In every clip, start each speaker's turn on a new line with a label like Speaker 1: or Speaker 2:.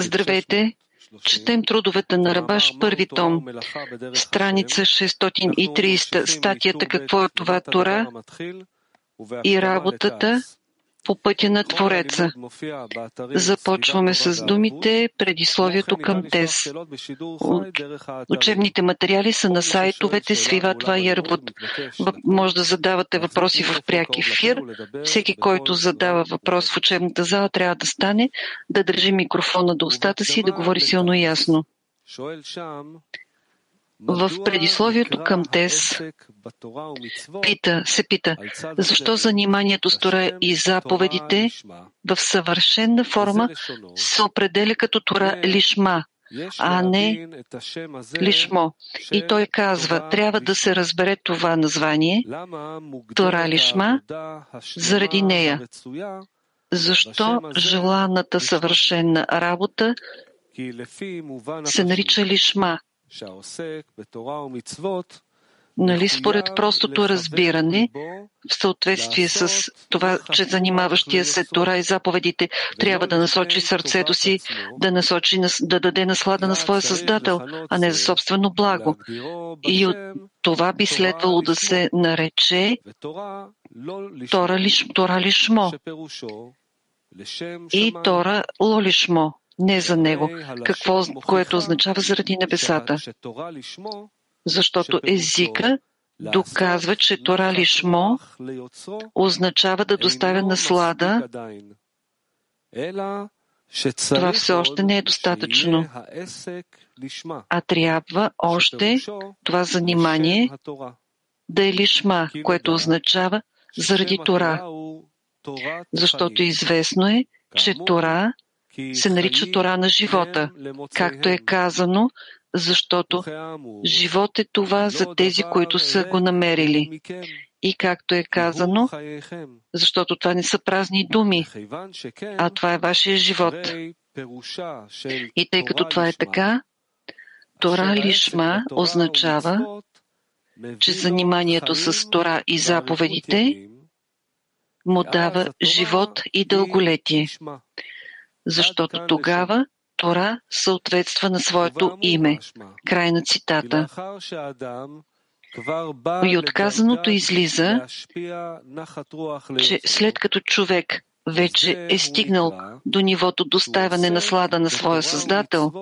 Speaker 1: Здравейте! Четем трудовете на Рабаш, първи том, страница 630, статията Какво е това Тора? и работата по пътя на Твореца. Започваме с думите предисловието към тез. Учебните материали са на сайтовете Свиватва и Ярбут. Може да задавате въпроси в пряк ефир. Всеки, който задава въпрос в учебната зала, трябва да стане, да държи микрофона до устата си и да говори силно и ясно. В предисловието към Тес пита, се пита, защо заниманието с Тора и заповедите в съвършена форма се определя като Тора Лишма, а не Лишмо. И той казва, трябва да се разбере това название, Тора Лишма, заради нея. Защо желаната съвършена работа се нарича Лишма? Нали, според простото разбиране, в съответствие с това, че занимаващия се Тора и заповедите трябва да насочи сърцето си, да, насочи, да даде наслада на своя Създател, а не за собствено благо. И от това би следвало да се нарече Тора, лиш, тора Лишмо. И Тора Лолишмо не за него, какво, което означава заради небесата. Защото езика доказва, че Тора Лишмо означава да доставя наслада. Това все още не е достатъчно. А трябва още това занимание да е лишма, което означава заради Тора. Защото известно е, че Тора се нарича Тора на живота, както е казано, защото живот е това за тези, които са го намерили. И както е казано, защото това не са празни думи, а това е вашия живот. И тъй като това е така, Тора Лишма означава, че заниманието с Тора и заповедите му дава живот и дълголетие защото тогава Тора съответства на своето име. Край на цитата. И отказаното излиза, че след като човек вече е стигнал до нивото доставяне на слада на своя Създател,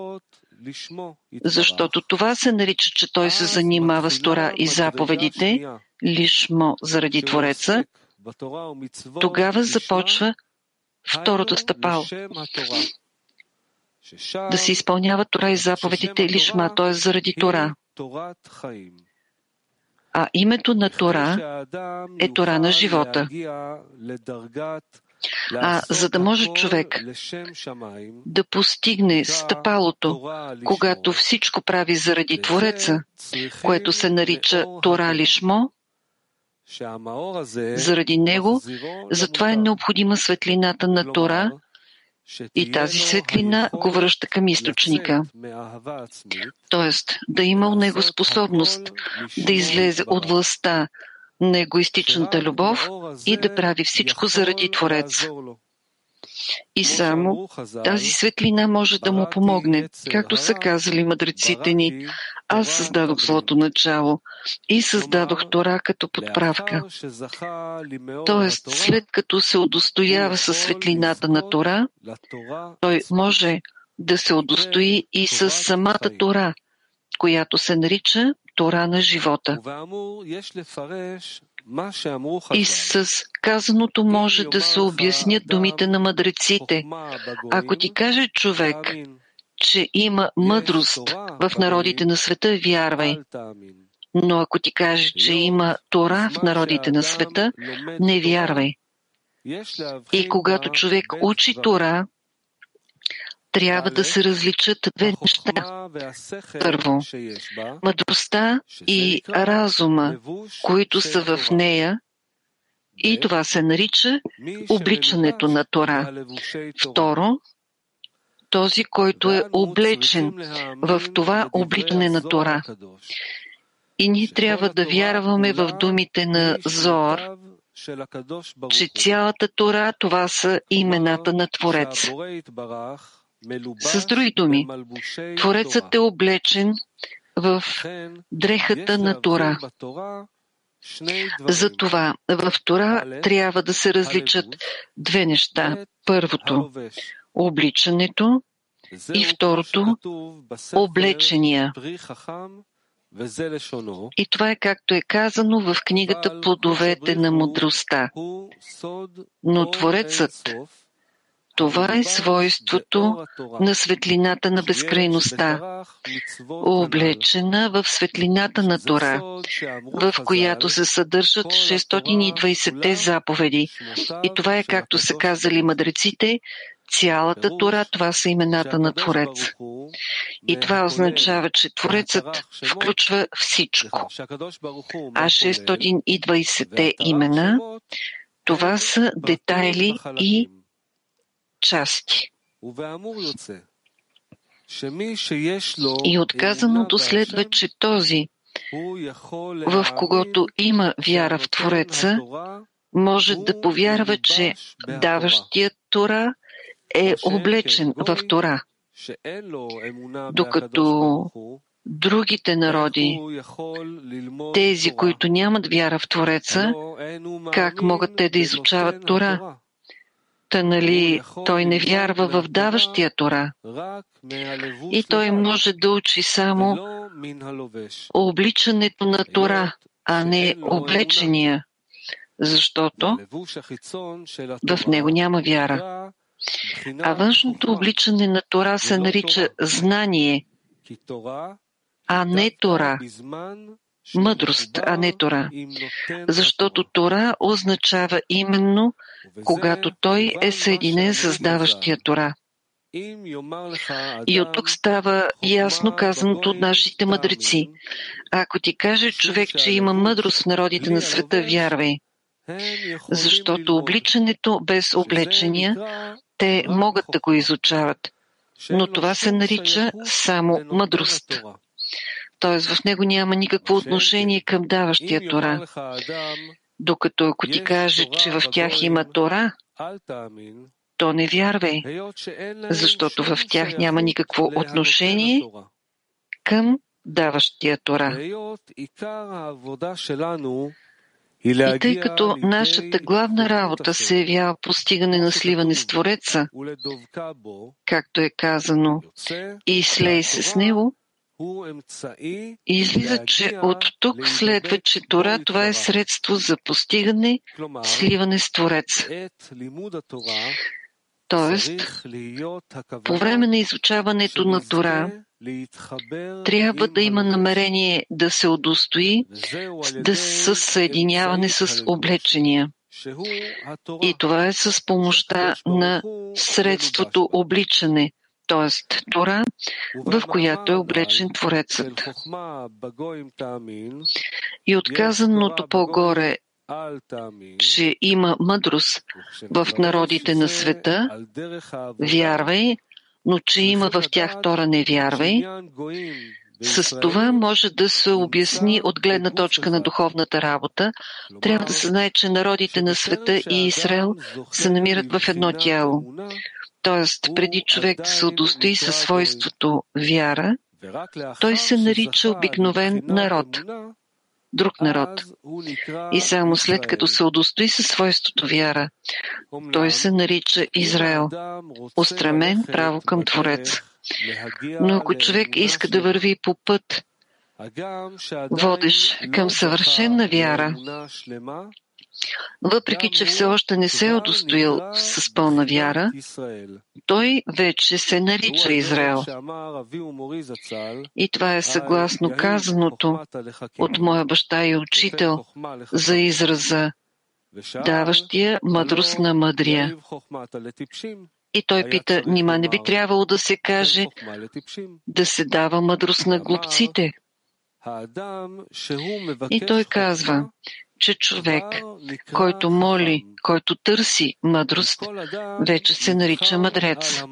Speaker 1: защото това се нарича, че той се занимава с Тора и заповедите, лишмо заради Твореца, тогава започва второто стъпало. Да се изпълнява Тора и заповедите лишма, т.е. заради Тора. А името на Тора е Тора на живота. А за да може човек да постигне стъпалото, когато всичко прави заради Твореца, което се нарича Тора Лишмо, заради него, затова е необходима светлината на Тора и тази светлина го връща към източника. Тоест, да има у него способност да излезе от властта на егоистичната любов и да прави всичко заради Творец. И само тази светлина може да му помогне, както са казали мъдреците ни. Аз създадох злото начало и създадох Тора като подправка. Тоест, след като се удостоява със светлината на Тора, той може да се удостои и с самата Тора, която се нарича Тора на живота. И с казаното може да се обяснят думите на мъдреците. Ако ти каже човек, че има мъдрост в народите на света, вярвай. Но ако ти каже, че има Тора в народите на света, не вярвай. И когато човек учи Тора, трябва да се различат две неща. Първо, мъдростта и разума, които са в нея, и това се нарича обличането на Тора. Второ, този, който е облечен в това обличане на Тора. И ние трябва да вярваме в думите на Зор, че цялата Тора това са имената на Творец. С други думи, Творецът е облечен в дрехата на Тора. Затова в Тора трябва да се различат две неща. Първото – обличането и второто – облечения. И това е както е казано в книгата Плодовете на мудростта. Но Творецът, това е свойството на светлината на безкрайността, облечена в светлината на Тора, в която се съдържат 620 заповеди. И това е както са казали мъдреците, цялата Тора, това са имената на Творец. И това означава, че Творецът включва всичко. А 620 имена, това са детайли и части. И отказаното следва, че този, в когото има вяра в Твореца, може да повярва, че даващият Тора е облечен в Тора, докато другите народи, тези, които нямат вяра в Твореца, как могат те да изучават Тора? Та нали той не вярва в даващия Тора. И той може да учи само обличането на Тора, а не облечения, защото в него няма вяра. А външното обличане на Тора се нарича знание, а не Тора. Мъдрост, а не Тора. Защото Тора означава именно, когато той е съединен с даващия Тора. И от тук става ясно казаното от нашите мъдреци. Ако ти каже човек, че има мъдрост в народите на света, вярвай. Защото обличането без облечения те могат да го изучават, но това се нарича само мъдрост. Т.е. в него няма никакво отношение към даващия Тора. Докато ако ти каже, че в тях има Тора, то не вярвай, защото в тях няма никакво отношение към даващия Тора. И тъй като нашата главна работа се явява постигане на сливане с Твореца, както е казано, и слей се с него, излиза, че от тук следва, че Тора това е средство за постигане, сливане с Твореца. Тоест, по време на изучаването на Тора, трябва да има намерение да се удостои да с съединяване с облечения. И това е с помощта на средството обличане, т.е. Тора, в която е облечен Творецът. И отказаното по-горе че има мъдрост в народите на света, вярвай, но че има в тях Тора не вярвай, с това може да се обясни от гледна точка на духовната работа. Трябва да се знае, че народите на света и Израел се намират в едно тяло. Тоест, преди човек да се удостои със свойството вяра, той се нарича обикновен народ друг народ. И само след като се удостои със свойството вяра, той се нарича Израел, устремен право към Творец. Но ако човек иска да върви по път, водиш към съвършенна вяра, въпреки че все още не се е удостоил с пълна вяра, той вече се нарича Израел. И това е съгласно казаното от моя баща и учител за израза даващия мъдрост на мъдрия. И той пита, нима не би трябвало да се каже да се дава мъдрост на глупците. И той казва, че човек, който моли, който търси мъдрост, вече се нарича мъдрец.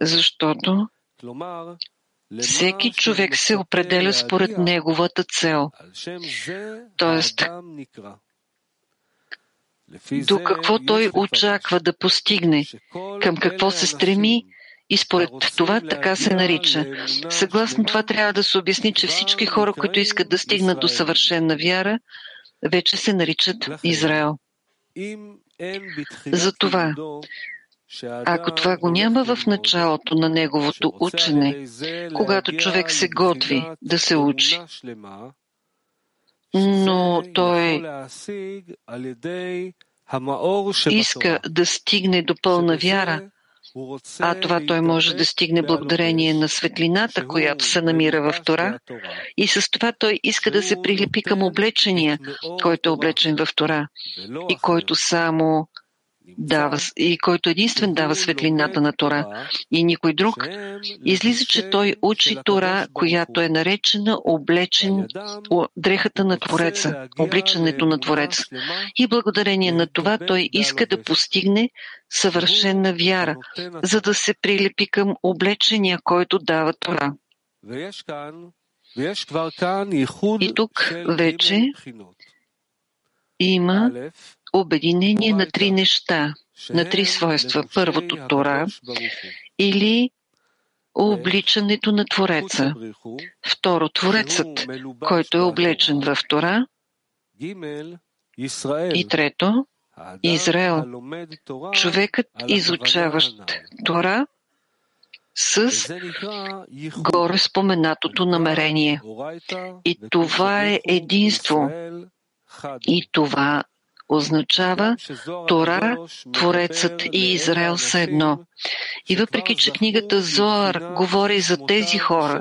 Speaker 1: Защото всеки човек се определя според неговата цел. Тоест, до какво той очаква да постигне, към какво се стреми и според това така се нарича. Съгласно това трябва да се обясни, че всички хора, които искат да стигнат до съвършена вяра, вече се наричат Израел. Затова, ако това го няма в началото на неговото учене, когато човек се готви да се учи, но той иска да стигне до пълна вяра, а това той може да стигне благодарение на светлината, която се намира в Тора. И с това той иска да се прилепи към облечения, който е облечен в Тора. И който само дава, и който единствен дава светлината на Тора и никой друг, излиза, че той учи Тора, която е наречена облечен, дрехата на Твореца, обличането на Творец. И благодарение на това той иска да постигне съвършена вяра, за да се прилепи към облечения, който дава Тора. И тук вече има обединение на три неща, на три свойства. Първото Тора или обличането на Твореца. Второ, Творецът, който е облечен в Тора. И трето, Израел, човекът изучаващ Тора с горе споменатото намерение. И това е единство. И това означава Тора, Творецът и Израел са едно. И въпреки, че книгата Зоар говори за тези хора,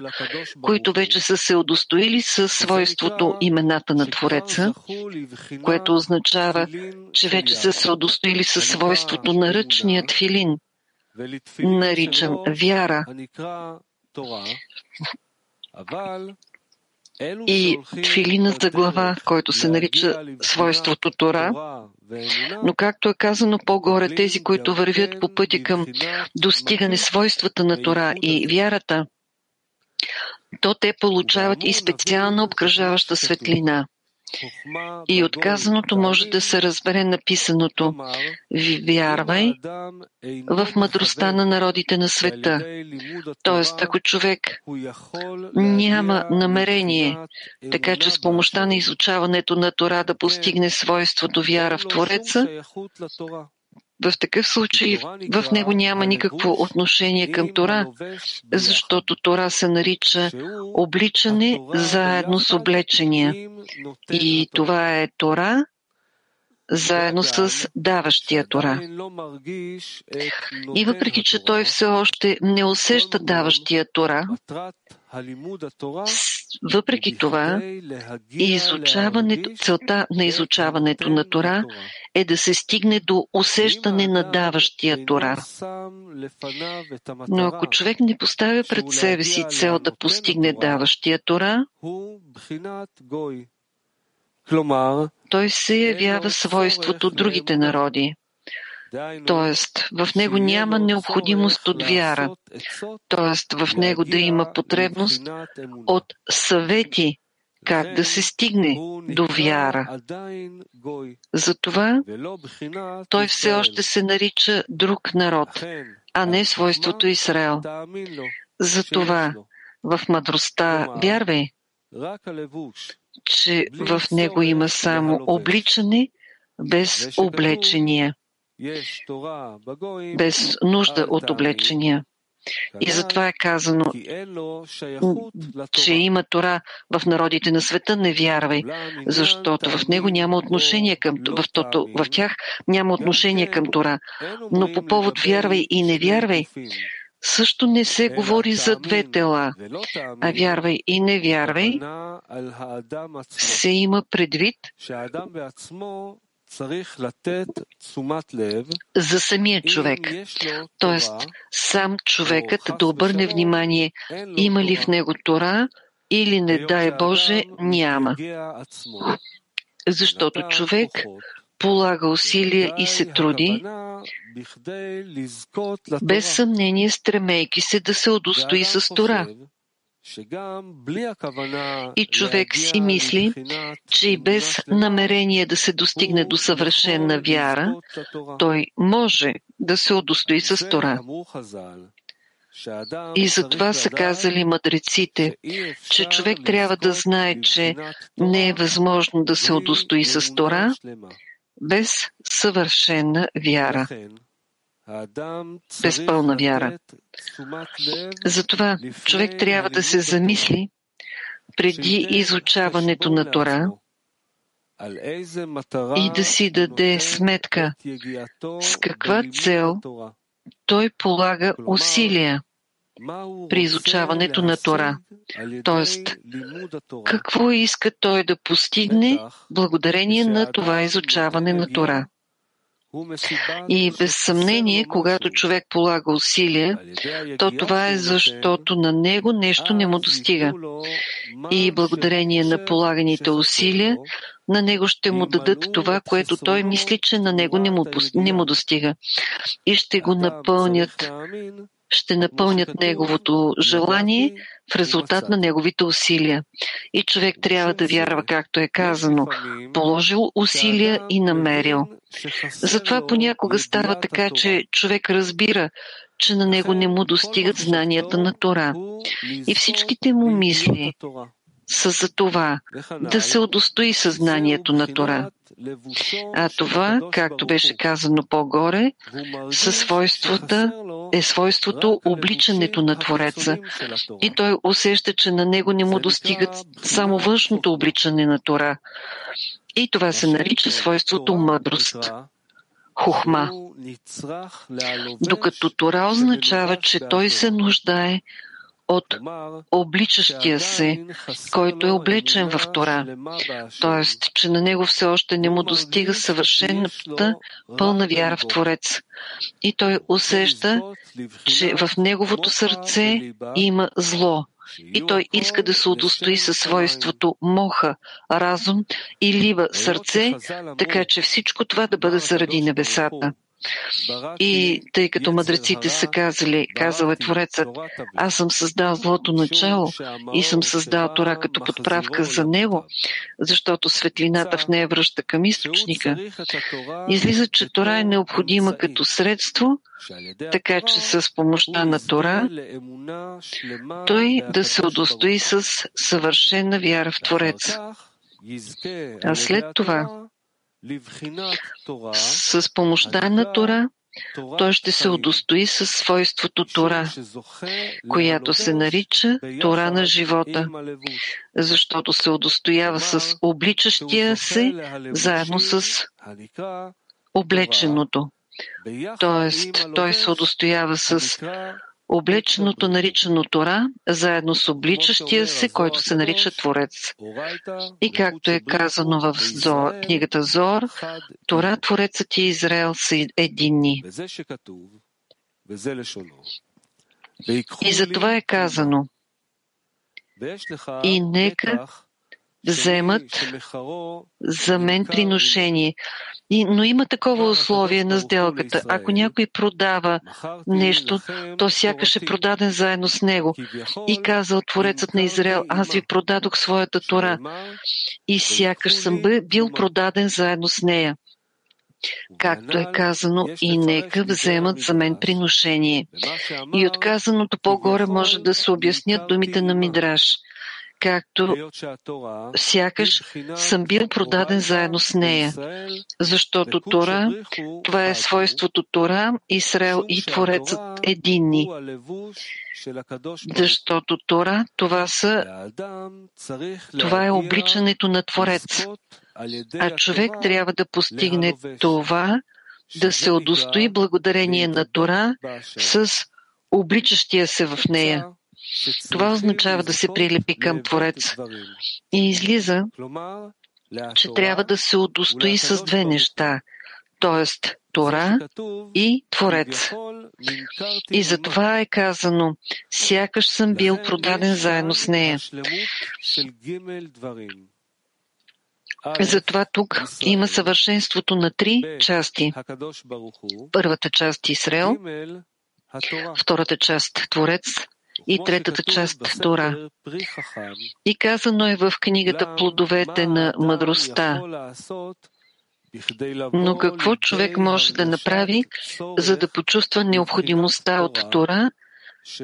Speaker 1: които вече са се удостоили със свойството имената на Твореца, което означава, че вече са се удостоили със свойството на ръчния тфилин, наричан вяра, и тфилина за глава, който се нарича свойството Тора. Но както е казано по-горе, тези, които вървят по пътя към достигане свойствата на Тора и вярата, то те получават и специална обкръжаваща светлина. И отказаното може да се разбере написаното «Вярвай в мъдростта на народите на света». Тоест, ако човек няма намерение, така че с помощта на изучаването на Тора да постигне свойството вяра в Твореца, в такъв случай в него няма никакво отношение към Тора, защото Тора се нарича обличане заедно с облечения. И това е Тора заедно с даващия Тора. И въпреки, че той все още не усеща даващия Тора, въпреки това, изучаването, целта на изучаването на Тора е да се стигне до усещане на даващия Тора. Но ако човек не поставя пред себе си цел да постигне даващия Тора, той се явява свойството другите народи. Тоест, в него няма необходимост от вяра. Тоест, в него да има потребност от съвети, как да се стигне до вяра. Затова той все още се нарича друг народ, а не свойството Израел. Затова в мъдростта вярвай, че в него има само обличане без облечения без нужда от облечения. И затова е казано, че има Тора в народите на света, не вярвай, защото в него няма отношение към, в, тото, в тях няма отношение към Тора. Но по повод вярвай и не вярвай, също не се говори за две тела, а вярвай и не вярвай, се има предвид за самия човек. Тоест, сам човекът да обърне внимание има ли в него Тора или не дай Боже няма. Защото човек полага усилия и се труди, без съмнение стремейки се да се удостои с Тора. И човек си мисли, че и без намерение да се достигне до съвършена вяра, той може да се удостои с Тора. И затова са казали мъдреците, че човек трябва да знае, че не е възможно да се удостои с Тора без съвършена вяра без пълна вяра. Затова човек трябва да се замисли преди изучаването на Тора и да си даде сметка с каква цел той полага усилия при изучаването на Тора. Тоест, какво иска той да постигне благодарение на това изучаване на Тора. И без съмнение, когато човек полага усилия, то това е защото на него нещо не му достига. И благодарение на полаганите усилия, на него ще му дадат това, което той мисли, че на него не му, не му достига. И ще го напълнят ще напълнят неговото желание в резултат на неговите усилия. И човек трябва да вярва, както е казано, положил усилия и намерил. Затова понякога става така, че човек разбира, че на него не му достигат знанията на Тора. И всичките му мисли са за това да се удостои съзнанието на Тора. А това, както беше казано по-горе, със свойствата е свойството обличането на Твореца. И той усеща, че на него не му достигат само външното обличане на Тора. И това се нарича свойството мъдрост. Хухма. Докато Тора означава, че той се нуждае от обличащия се, който е облечен в Тора. Тоест, че на него все още не му достига съвършената пълна вяра в Творец. И той усеща, че в неговото сърце има зло. И той иска да се удостои със свойството моха, разум и лива сърце, така че всичко това да бъде заради небесата. И тъй като мъдреците са казали, казал е Творецът, аз съм създал злото начало и съм създал Тора като подправка за него, защото светлината в нея връща към източника. Излиза, че Тора е необходима като средство, така че с помощта на Тора той да се удостои с съвършена вяра в Творец. А след това с помощта на Тора той ще се удостои със свойството Тора, която се нарича Тора на живота, защото се удостоява с обличащия се заедно с облеченото. Тоест, той се удостоява с облеченото наричано Тора, заедно с обличащия се, който се нарича Творец. И както е казано в Зор, книгата Зор, Тора, Творецът и Израел са единни. И за това е казано, и нека вземат за мен приношение. И, но има такова условие на сделката. Ако някой продава нещо, то сякаш е продаден заедно с него. И казал Творецът на Израел, аз ви продадох своята Тора. И сякаш съм бил продаден заедно с нея. Както е казано, и нека вземат за мен приношение. И отказаното по-горе може да се обяснят думите на Мидраш – както сякаш съм бил продаден заедно с нея. Защото Тора, това е свойството Тора, Израел и Творецът единни. Защото Тора, това, са, това е обличането на Творец. А човек трябва да постигне това, да се удостои благодарение на Тора с обличащия се в нея. Това означава да се прилепи към Творец. И излиза, че трябва да се удостои с две неща, т.е. Тора и Творец. И за това е казано, сякаш съм бил продаден заедно с нея. Затова тук има съвършенството на три части. Първата част Израел, втората част Творец и третата част Тора. И казано е в книгата Плодовете на мъдростта. Но какво човек може да направи, за да почувства необходимостта от Тора,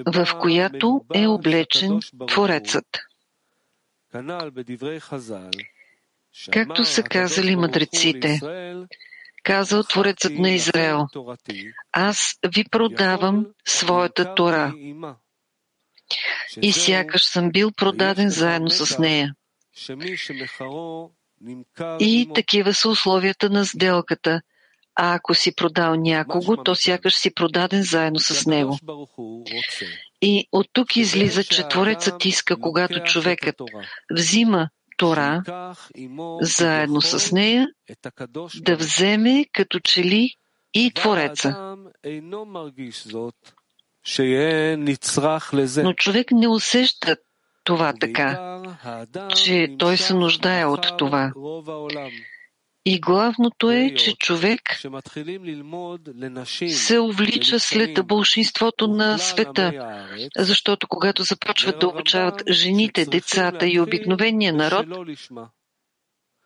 Speaker 1: в която е облечен Творецът? Както са казали мъдреците, казал Творецът на Израел, аз ви продавам своята Тора. И сякаш съм бил продаден заедно с нея. И такива са условията на сделката. А ако си продал някого, то сякаш си продаден заедно с него. И от тук излиза, че Творецът иска, когато човекът взима Тора заедно с нея, да вземе като че ли и Твореца. Но човек не усеща това така, че той се нуждае от това. И главното е, че човек се увлича след бълшинството на света, защото когато започват да обучават жените, децата и обикновения народ,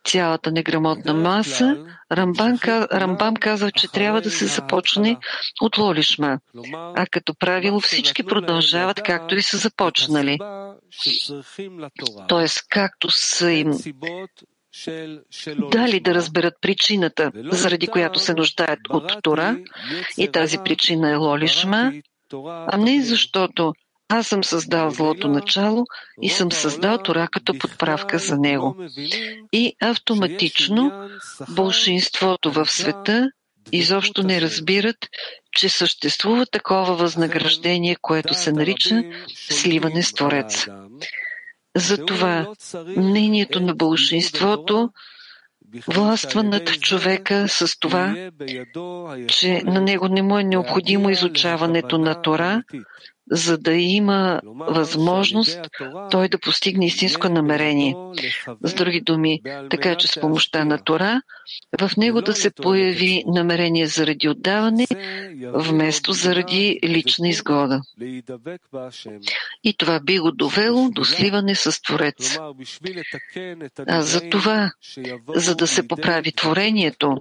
Speaker 1: цялата неграмотна маса, Рамбам, Рамбам казва, че трябва да се започне от Лолишма, а като правило всички продължават както и са започнали. Тоест, както са им дали да разберат причината, заради която се нуждаят от Тора, и тази причина е Лолишма, а не защото аз съм създал злото начало и съм създал Тора като подправка за него. И автоматично большинството в света изобщо не разбират, че съществува такова възнаграждение, което се нарича сливане с Творец. Затова мнението на бълшинството властва над човека с това, че на него не му е необходимо изучаването на Тора, за да има възможност той да постигне истинско намерение. С други думи, така че с помощта на Тора, в него да се появи намерение заради отдаване, вместо заради лична изгода. И това би го довело до сливане с Творец. А за това, за да се поправи творението,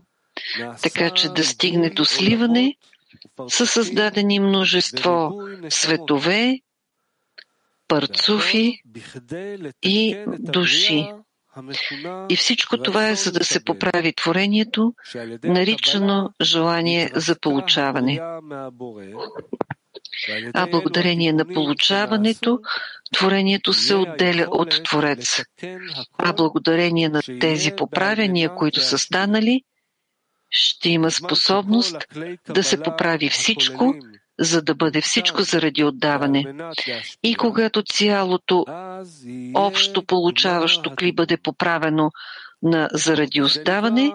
Speaker 1: така че да стигне до сливане, са създадени множество светове, парцуфи и души. И всичко това е за да се поправи творението, наричано желание за получаване. А благодарение на получаването, творението се отделя от Творец. А благодарение на тези поправяния, които са станали, ще има способност да се поправи всичко, за да бъде всичко заради отдаване. И когато цялото общо получаващо кли бъде поправено на заради отдаване,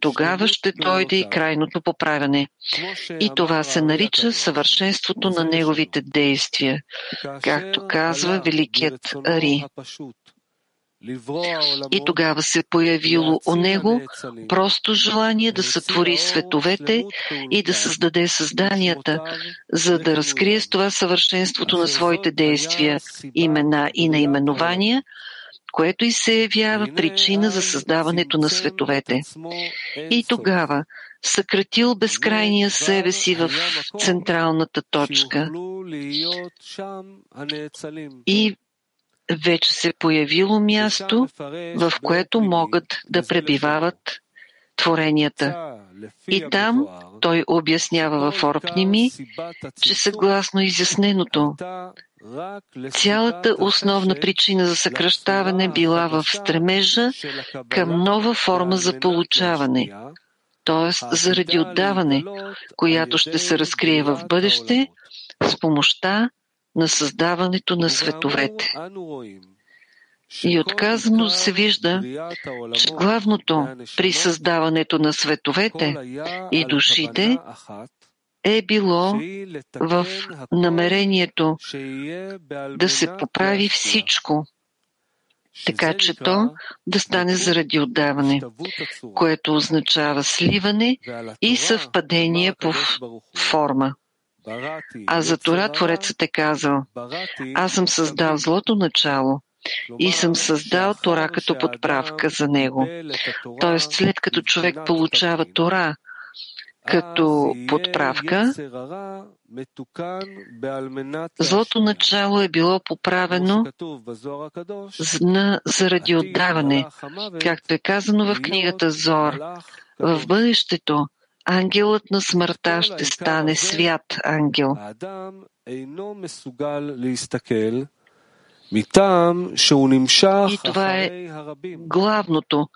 Speaker 1: тогава ще дойде и крайното поправяне. И това се нарича съвършенството на неговите действия, както казва великият Ари. И тогава се появило у него просто желание да сътвори световете и да създаде създанията, за да разкрие с това съвършенството на своите действия, имена и наименования, което и се явява причина за създаването на световете. И тогава съкратил безкрайния себе си в централната точка. И вече се появило място, в което могат да пребивават творенията. И там той обяснява във Орпними, че съгласно изясненото, цялата основна причина за съкръщаване била в стремежа към нова форма за получаване, т.е. заради отдаване, която ще се разкрие в бъдеще с помощта на създаването на световете. И отказано се вижда, че главното при създаването на световете и душите е било в намерението да се поправи всичко, така че то да стане заради отдаване, което означава сливане и съвпадение по форма. А за Тора Творецът е казал, аз съм създал злото начало и съм създал Тора като подправка за него. Тоест, след като човек получава Тора като подправка, злото начало е било поправено заради отдаване, както е казано в книгата Зор. В бъдещето ангелът на смъртта ще стане свят ангел. И това е главното.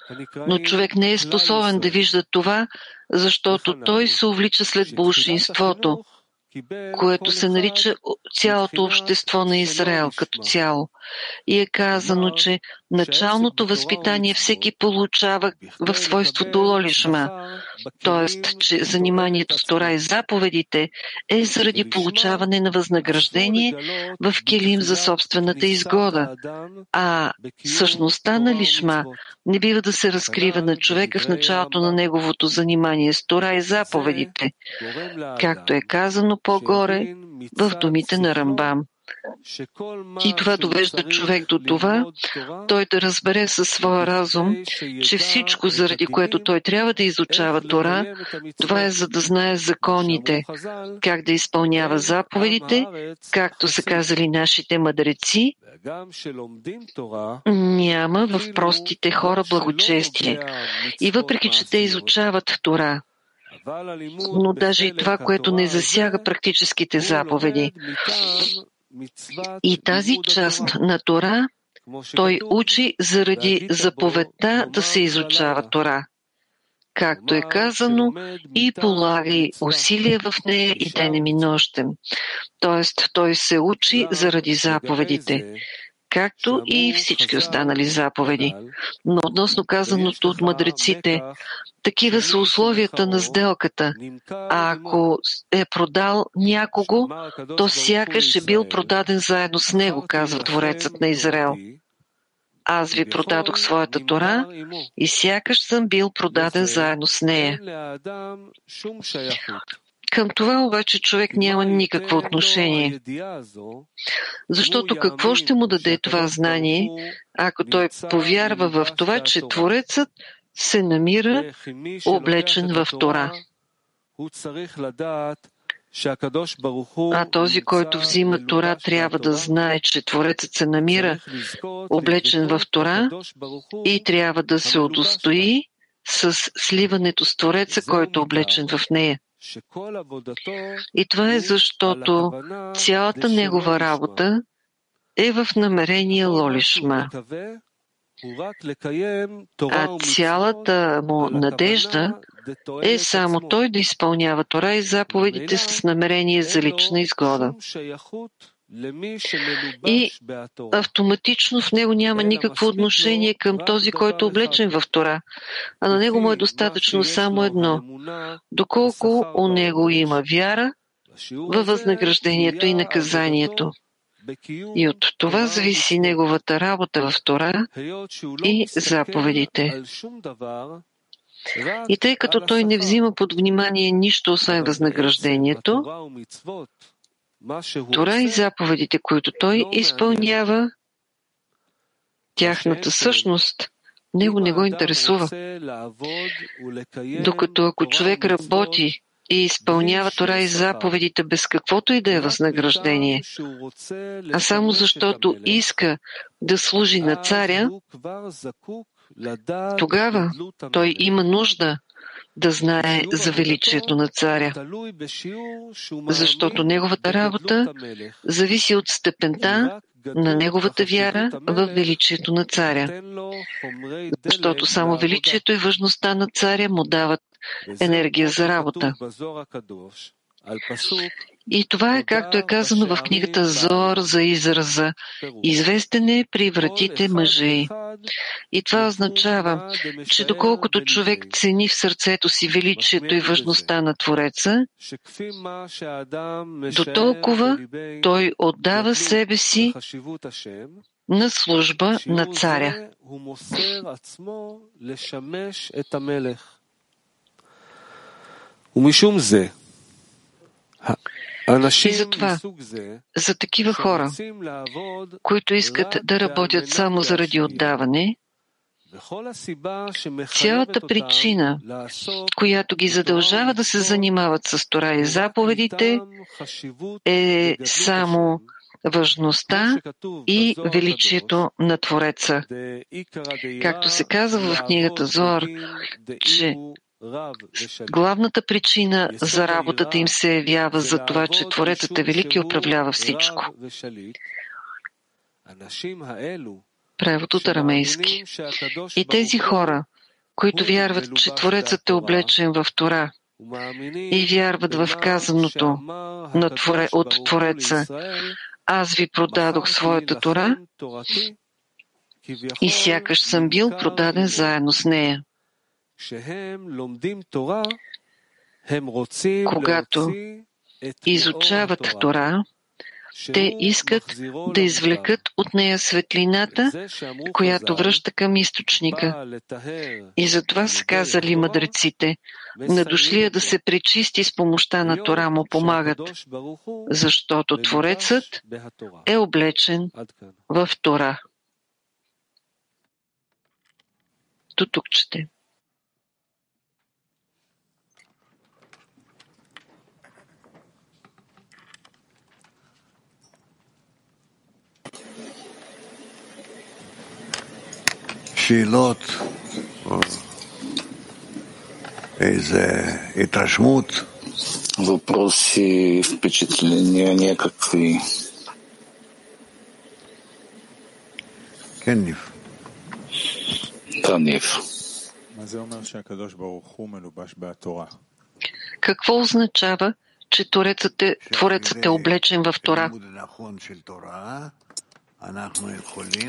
Speaker 1: Но човек не е способен да вижда това, защото той се увлича след болшинството, което се нарича цялото общество на Израел като цяло. И е казано, че началното възпитание всеки получава в свойството лолишма, т.е. че заниманието с Тора и заповедите е заради получаване на възнаграждение в килим за собствената изгода, а същността на лишма не бива да се разкрива на човека в началото на неговото занимание с Тора и заповедите, както е казано по-горе в думите на Рамбам. И това довежда човек до това, той да разбере със своя разум, че всичко, заради което той трябва да изучава Тора, това е за да знае законите, как да изпълнява заповедите, както са казали нашите мъдреци, няма в простите хора благочестие. И въпреки, че те изучават Тора, но даже и това, което не засяга практическите заповеди. И тази част на Тора той учи заради заповедта да се изучава Тора. Както е казано, и полагай усилия в нея и ден и нощем. Тоест, той се учи заради заповедите както и всички останали заповеди. Но относно казаното от мъдреците, такива са условията на сделката. А ако е продал някого, то сякаш е бил продаден заедно с него, казва Творецът на Израел. Аз ви продадох своята Тора и сякаш съм бил продаден заедно с нея. Към това обаче човек няма никакво отношение. Защото какво ще му даде това знание, ако той повярва в това, че Творецът се намира облечен в Тора? А този, който взима Тора, трябва да знае, че Творецът се намира облечен в Тора и трябва да се удостои с сливането с Твореца, който е облечен в нея. И това е защото цялата негова работа е в намерение Лолишма. А цялата му надежда е само той да изпълнява Тора и заповедите с намерение за лична изгода. и автоматично в него няма никакво отношение към този, който е облечен в Тора, а на него му е достатъчно само едно – доколко у него има вяра във възнаграждението и наказанието. И от това зависи неговата работа в Тора и заповедите. И тъй като той не взима под внимание нищо, освен възнаграждението, Тора и заповедите, които той изпълнява, тяхната същност, него не го интересува. Докато ако човек работи и изпълнява Тора и заповедите без каквото и да е възнаграждение, а само защото иска да служи на царя, тогава той има нужда да знае за величието на царя, защото неговата работа зависи от степента на неговата вяра в величието на царя. Защото само величието и важността на царя му дават енергия за работа. И това е, както е казано в книгата Зор за израза. Известен е при вратите мъже. И това означава, че доколкото човек цени в сърцето си величието и важността на Твореца, до толкова той отдава себе си на служба на царя.
Speaker 2: Умишум зе.
Speaker 1: И затова, за такива хора, които искат да работят само заради отдаване, Цялата причина, която ги задължава да се занимават с Тора и заповедите, е само важността и величието на Твореца. Както се казва в книгата Зор, че главната причина за работата им се явява за това, че Творецът е велик и управлява всичко. Превод от арамейски. И тези хора, които вярват, че Творецът е облечен в Тора и вярват в казаното на творе, от Твореца, аз ви продадох своята Тора и сякаш съм бил продаден заедно с нея. Когато изучават Тора, те искат да извлекат от нея светлината, която връща към източника. И затова са казали мъдреците, на дошлия да се пречисти с помощта на Тора му помагат, защото Творецът е облечен в Тора. До тук чете.
Speaker 2: שאלות, איזה התרשמות.
Speaker 3: Въпроси, впечатления някакви.
Speaker 2: כן, ניב.
Speaker 3: Да, ניב.
Speaker 1: Какво означава, че Творецът е, Творецът е облечен в Тора?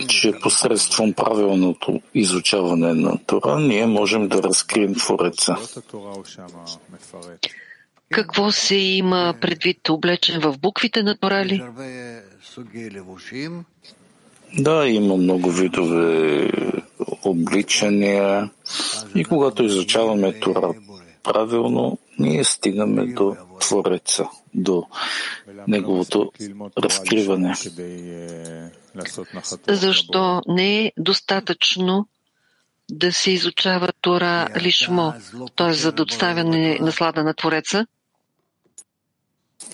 Speaker 3: Че посредством правилното изучаване на Тора ние можем да разкрием Твореца.
Speaker 1: Какво се има предвид облечен в буквите на Тора ли?
Speaker 3: Да, има много видове обличания и когато изучаваме Тора правилно, ние стигаме до Твореца, до Неговото разкриване.
Speaker 1: Защо не е достатъчно да се изучава Тора лишмо, т.е. за доставяне наслада на Твореца?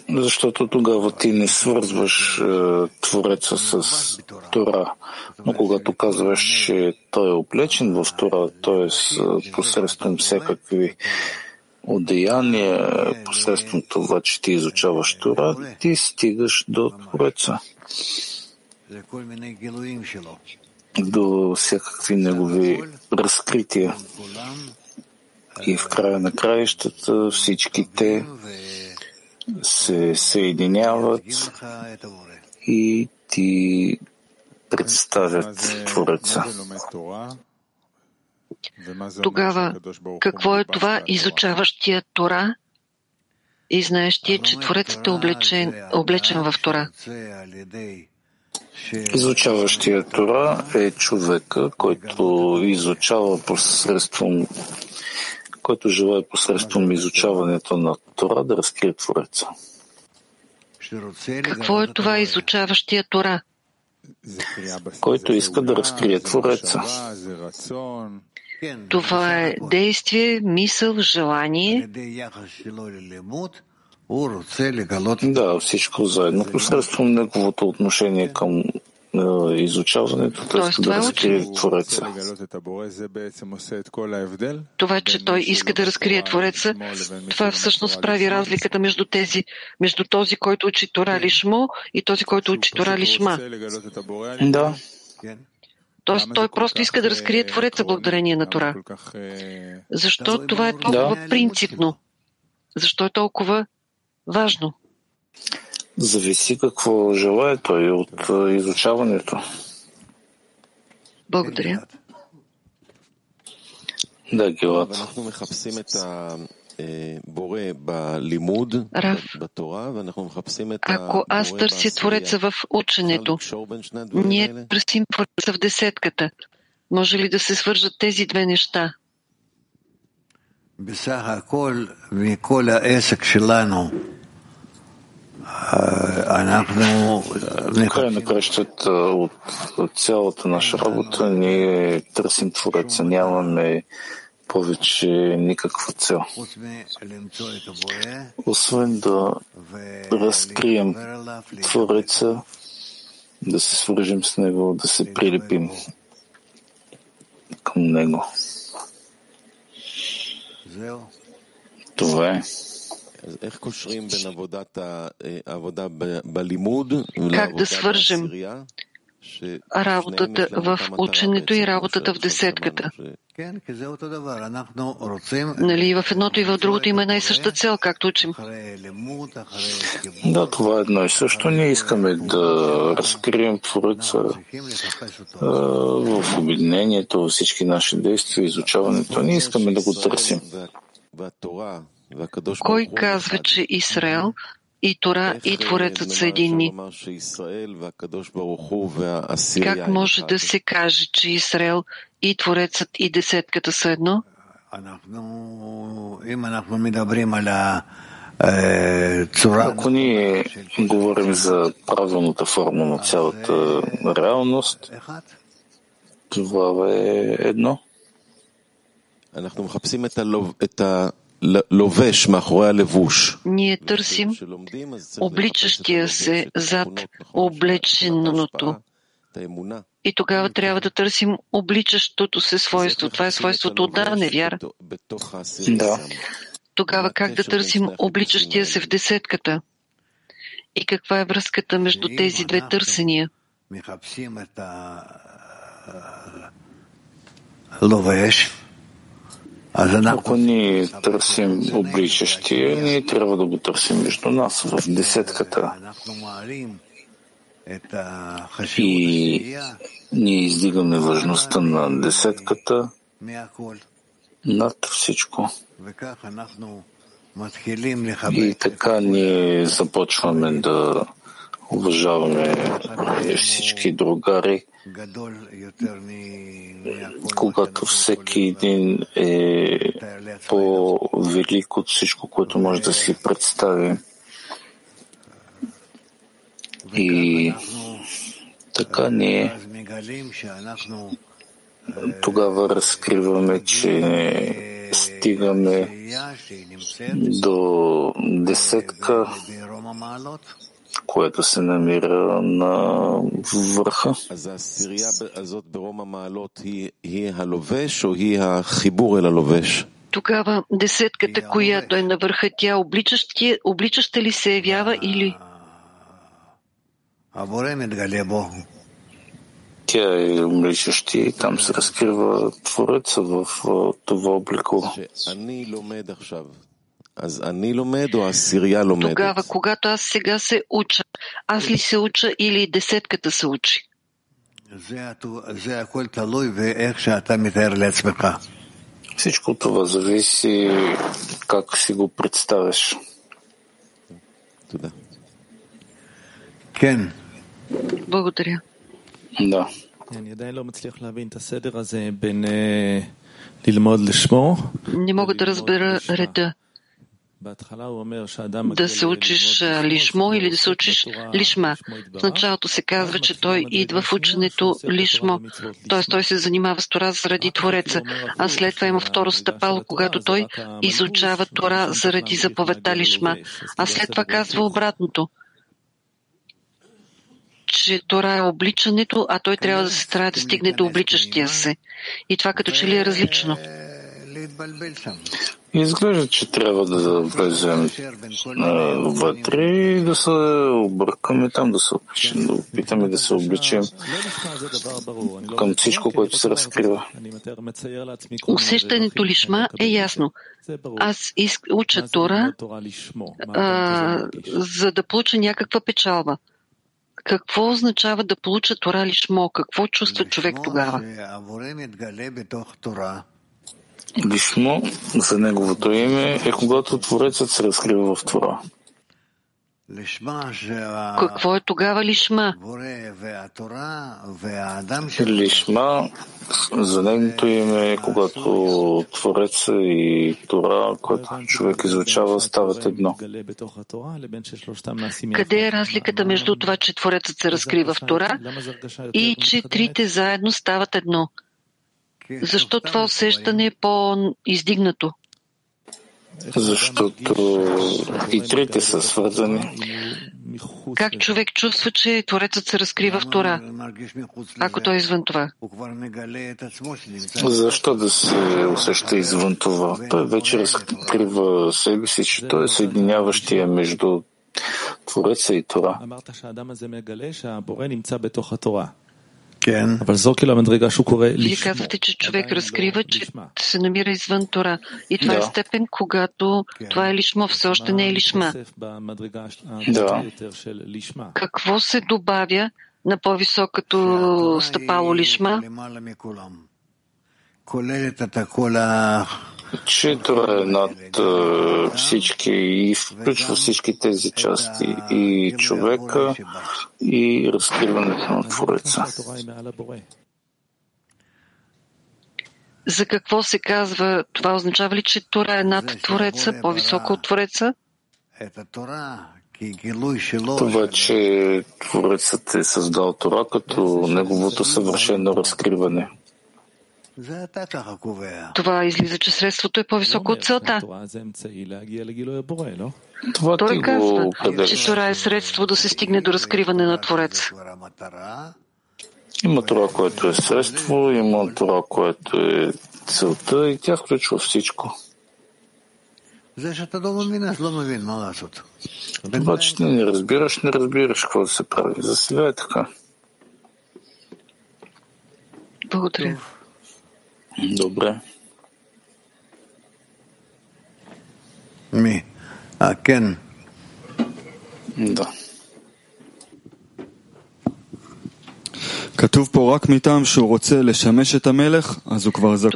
Speaker 3: Защото тогава ти не свързваш е, Твореца с Тора. Но когато казваш, че той е облечен в Тора, т.е. посредством всякакви одеяния, посредством това, че ти изучаваш Тора, ти стигаш до Твореца. До всякакви негови разкрития. И в края на краищата всички те се съединяват и ти представят Твореца.
Speaker 1: Тогава, какво е това? изучаващия Тора? И знаещия, че Творецът е облечен, облечен в Тора?
Speaker 3: Изучаващия Тора е човека, който изучава посредством който желая посредством изучаването на Тора да разкрие Твореца.
Speaker 1: Какво е това изучаващия Тора?
Speaker 3: Който иска да разкрие Твореца.
Speaker 1: Това е действие, мисъл, желание.
Speaker 3: Да, всичко заедно. Посредством неговото отношение към изучаването, т.е. да разкрие Твореца.
Speaker 1: Това, че той иска да разкрие Твореца, това всъщност прави разликата между тези, между този, който учи Тора Лишмо и този, който учи Тора Лишма.
Speaker 3: Да.
Speaker 1: Тоест той просто иска да разкрие Твореца благодарение на Тора. Защо това е толкова да. принципно? Защо е толкова важно?
Speaker 3: Зависи какво желая той от изучаването.
Speaker 1: Благодаря.
Speaker 3: Да, Гилат.
Speaker 1: Рав, ако аз търся Твореца в ученето, ние търсим Твореца в десетката. Може ли да се свържат тези две неща?
Speaker 3: Край на кращата от, от цялата наша работа ние търсим Твореца, нямаме повече никаква цел. Освен да разкрием Твореца, да се свържем с Него, да се прилепим към Него. Това е.
Speaker 1: Как да свържем работата в ученето и работата в десетката? Нали, в едното и в другото има една и съща цел, както учим.
Speaker 3: Да, това е едно и също. Ние искаме да разкрием Твореца в обединението, във всички наши действия, изучаването. Ние искаме да го търсим.
Speaker 1: Кой казва, че Израел и Тора и Творецът са единни? Как може да се каже, че Израел и Творецът и десетката са едно?
Speaker 3: Ако ние говорим за правилната форма на цялата реалност, това е едно.
Speaker 1: Ние търсим обличащия се зад облеченото. И тогава трябва да търсим обличащото се свойство. Това е свойството от не вяра.
Speaker 3: Да.
Speaker 1: Тогава как да търсим обличащия се в десетката? И каква е връзката между тези две търсения?
Speaker 2: Ловеш
Speaker 3: ако ние търсим обличащия, ние трябва да го търсим между нас в десетката. И ние издигаме важността на десетката над всичко. И така ние започваме да уважаваме всички другари, когато всеки един е по-велик от всичко, което може да си представи. И така ние тогава разкриваме, че стигаме до десетка което се намира на върха.
Speaker 1: Тогава десетката, която е на върха, тя обличаща ли се явява или?
Speaker 3: Тя е обличаща и там се разкрива Твореца в това облико.
Speaker 1: Тогава, когато аз сега се уча, аз ли се уча или десетката се учи?
Speaker 3: Всичко това зависи как си го представяш.
Speaker 2: Кен.
Speaker 1: Благодаря.
Speaker 3: Да.
Speaker 1: Не мога да разбера реда да се учиш лишмо или да се учиш лишма. В началото се казва, че той идва в ученето лишмо, т.е. той се занимава с Тора заради Твореца, а след това има второ стъпало, когато той изучава Тора заради заповедта лишма, а след това казва обратното че Тора е обличането, а той трябва да се старае да стигне до обличащия се. И това като че ли е различно.
Speaker 3: Изглежда, че трябва да влезем вътре и да се объркаме там, да се да опитаме да се обличим към всичко, което се разкрива.
Speaker 1: Усещането лишма е ясно. Аз уча Тора, а, за да получа някаква печалба. Какво означава да получа Тора лишмо? Какво чувства човек тогава?
Speaker 3: Лишмо за неговото име е когато Творецът се разкрива в Твора.
Speaker 1: Какво е тогава лишма?
Speaker 3: Лишма за нейното име, когато Твореца и Тора, който човек изучава, стават едно.
Speaker 1: Къде е разликата между това, че Творецът се разкрива в Тора и че трите заедно стават едно? Защо това усещане е по-издигнато?
Speaker 3: защото и трите са свързани.
Speaker 1: Как човек чувства, че Творецът се разкрива в Тора, ако той е извън това?
Speaker 3: Защо да се усеща извън това? Той вече разкрива себе си, че той е съединяващия между Твореца и Тора.
Speaker 1: Вие казвате, че човек разкрива, че се намира извън Тора. И това е степен, когато това е лишмо, все още не е лишма.
Speaker 3: Да.
Speaker 1: Какво се добавя на по-високото стъпало лишма?
Speaker 3: Че това е над всички и включва всички тези части и човека и разкриването на Твореца.
Speaker 1: За какво се казва? Това означава ли, че Тора е над Твореца, по-високо от Твореца?
Speaker 3: Това, че Творецът е създал Тора като неговото съвършено разкриване.
Speaker 1: Това излиза, че средството е по-високо от целта.
Speaker 3: Това
Speaker 1: Той казва, че Тора е средство да се стигне до разкриване на Творец.
Speaker 3: Има това, което е средство, има това, което е целта и тя включва всичко. Обаче ти не разбираш, не разбираш какво да се прави. За сега е така.
Speaker 1: Благодаря.
Speaker 3: Добре.
Speaker 2: Ми. А, Кен.
Speaker 3: Да.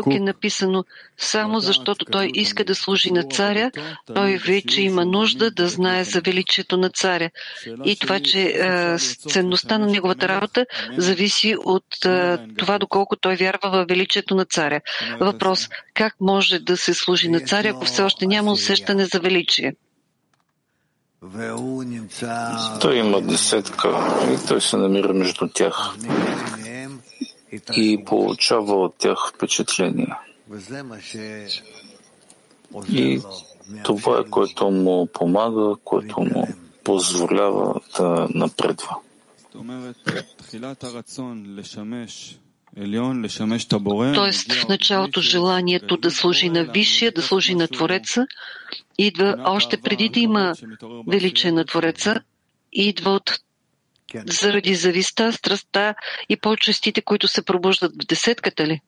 Speaker 1: Тук е написано само защото той иска да служи на царя, той вече има нужда да знае за величието на царя. И това, че е, ценността на неговата работа зависи от е, това доколко той вярва в величието на царя. Въпрос, как може да се служи на царя, ако все още няма усещане за величие?
Speaker 3: Той има десетка и той се намира между тях и получава от тях впечатление. И това е което му помага, което му позволява да напредва.
Speaker 1: Тоест в началото желанието да служи на Висшия, да служи на Твореца, идва още преди да има величие на Твореца, идва от заради зависта, страстта и по-честите, които се пробуждат в десетката ли?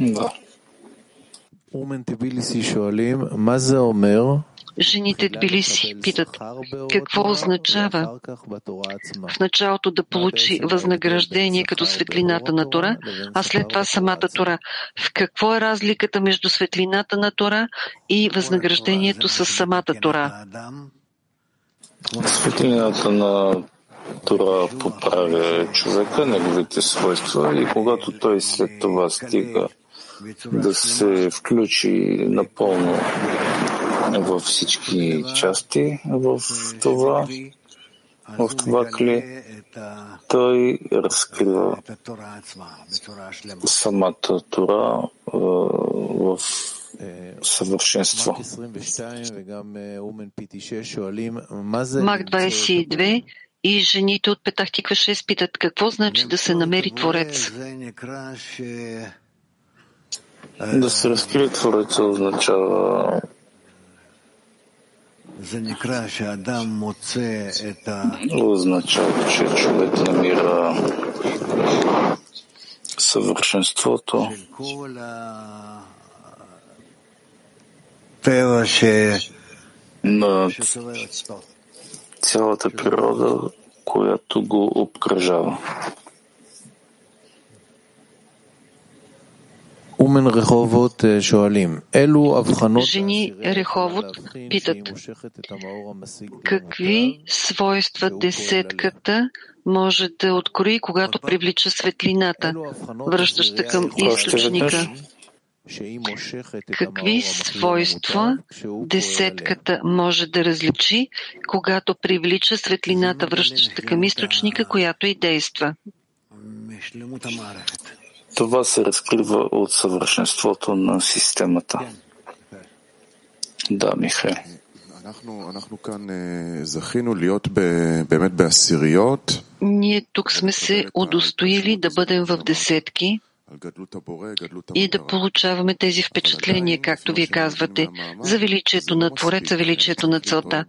Speaker 3: Да.
Speaker 1: Жените Тбилиси питат, какво означава в началото да получи възнаграждение като светлината на Тора, а след това самата Тора. В какво е разликата между светлината на Тора и възнаграждението с самата Тора?
Speaker 3: Светлината на Тора поправя човека, неговите свойства и когато той след това стига да се включи напълно във всички части в това, в това кли, той разкрива самата Тора в съвършенство.
Speaker 1: Мак 22 и жените от Петахтиква 6 питат какво значи да се намери Творец.
Speaker 3: Да се разкрие Твореца означава означава, че човек намира съвършенството на цялата природа, която го обкръжава.
Speaker 1: Жени Реховод питат, какви свойства десетката може да открои, когато привлича светлината, връщаща към източника? Какви свойства десетката може да различи, когато привлича светлината, връщаща към източника, която и действа?
Speaker 3: Това се разкрива от съвършенството на системата. Да, Михаил.
Speaker 1: Ние тук сме се удостоили да бъдем в десетки, и да получаваме тези впечатления, както вие казвате, за величието на Твореца, величието на целта.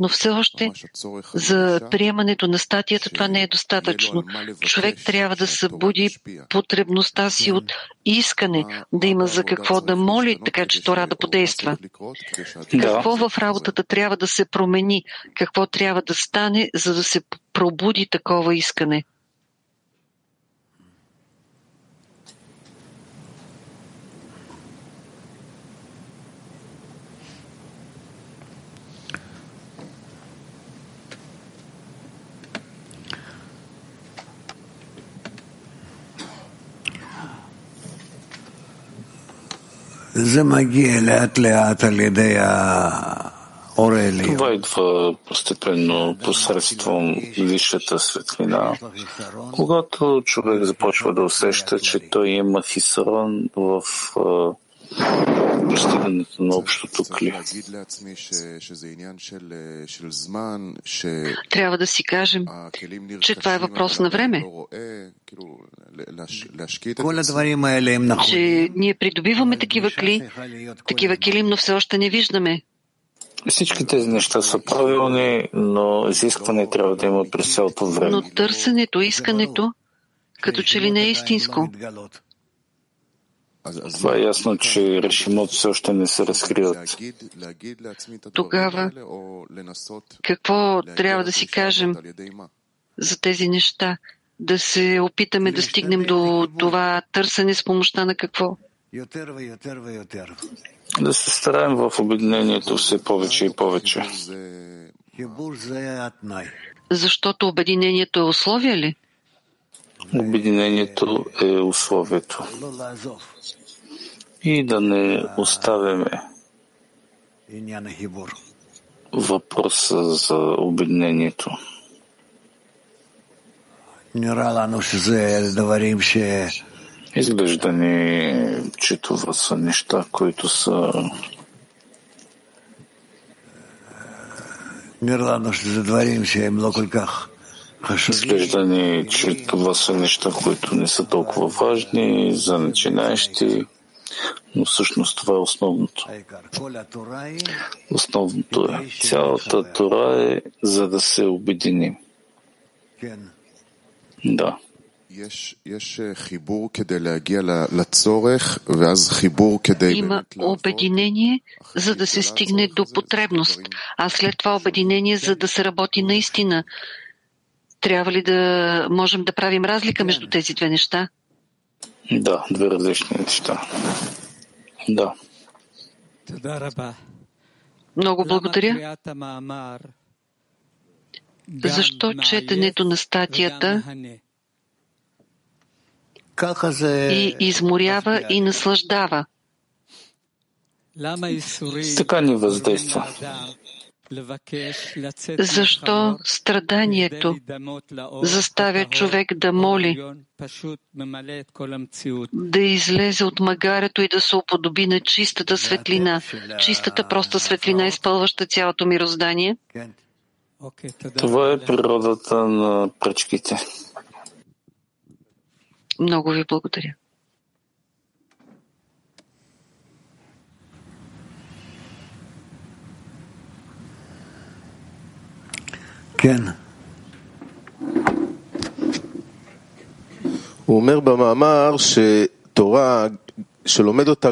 Speaker 1: Но все още за приемането на статията това не е достатъчно. Човек трябва да събуди потребността си от искане, да има за какво да моли, така че Тора да подейства. Какво в работата трябва да се промени, какво трябва да стане, за да се пробуди такова искане.
Speaker 3: Това идва постепенно посредством висшата светлина, когато човек започва да усеща, че той има хисарон в постигането на общото кли.
Speaker 1: Трябва да си кажем, че това е въпрос на време. Че ние придобиваме такива кли, такива килим, но все още не виждаме.
Speaker 3: Всички тези неща са правилни, но изискване трябва да има през цялото време.
Speaker 1: Но търсенето, искането, като че ли не е истинско.
Speaker 3: Това е ясно, че решимото все още не се разкриват.
Speaker 1: Тогава какво трябва да си кажем за тези неща? Да се опитаме да стигнем до това търсене с помощта на какво?
Speaker 3: Да се стараем в обединението все повече и повече.
Speaker 1: Защото обединението е условие ли?
Speaker 3: Обединението е условието и да не оставяме въпроса за обединението. Изглежда ни, че това са неща, които са Изглежда ни, че това са неща, които не са толкова важни за начинаещи но всъщност това е основното. Основното е. Цялата Тора е за да се обединим. Да.
Speaker 1: Има обединение, за да се стигне до потребност, а след това обединение, за да се работи наистина. Трябва ли да можем да правим разлика между тези две неща?
Speaker 3: Да, две различни неща. Да.
Speaker 1: Много благодаря. Защо четенето на статията и изморява и наслаждава?
Speaker 3: Така ни въздейства.
Speaker 1: Защо страданието заставя човек да моли, да излезе от магарето и да се уподоби на чистата светлина, чистата проста светлина, изпълваща цялото мироздание?
Speaker 3: Това е природата на пречките.
Speaker 1: Много ви благодаря.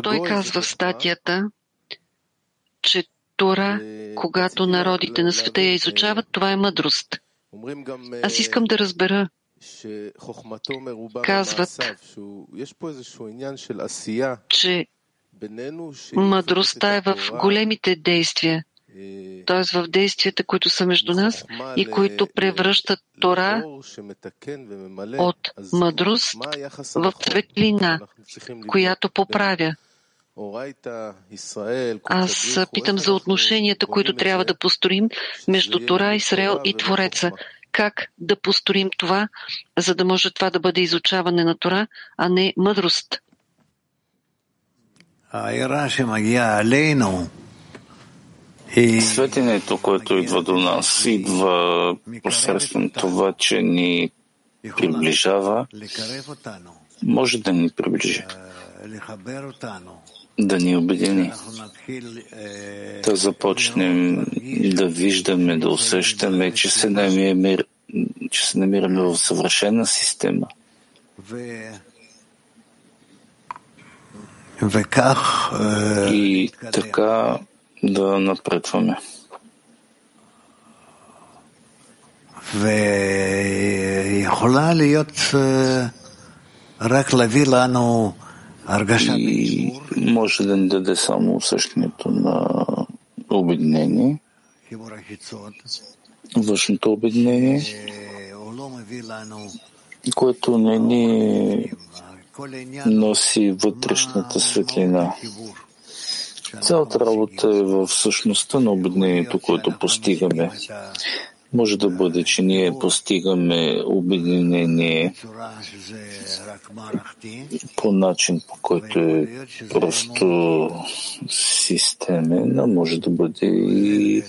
Speaker 1: Той казва в статията, че Тора, когато народите на света я изучават, това е мъдрост. Аз искам да разбера. казват, че мъдростта е в големите действия, т.е. в действията, които са между нас и които превръщат Тора от мъдрост в светлина, която поправя. Аз питам за отношенията, които трябва да построим между Тора, Израел и Твореца. Как да построим това, за да може това да бъде изучаване на Тора, а не мъдрост?
Speaker 3: Светенето, което идва до нас, идва посредством това, че ни приближава, може да ни приближи, да ни обедини, да започнем да виждаме, да усещаме, че се намираме, че се намираме в съвършена система. И така да напредваме. И може да ни даде само усещането на обединение, външното обединение, което не ни носи вътрешната светлина. Цялата работа е в същността на обединението, което постигаме. Може да бъде, че ние постигаме обединение по начин, по който е просто системен, а може да бъде и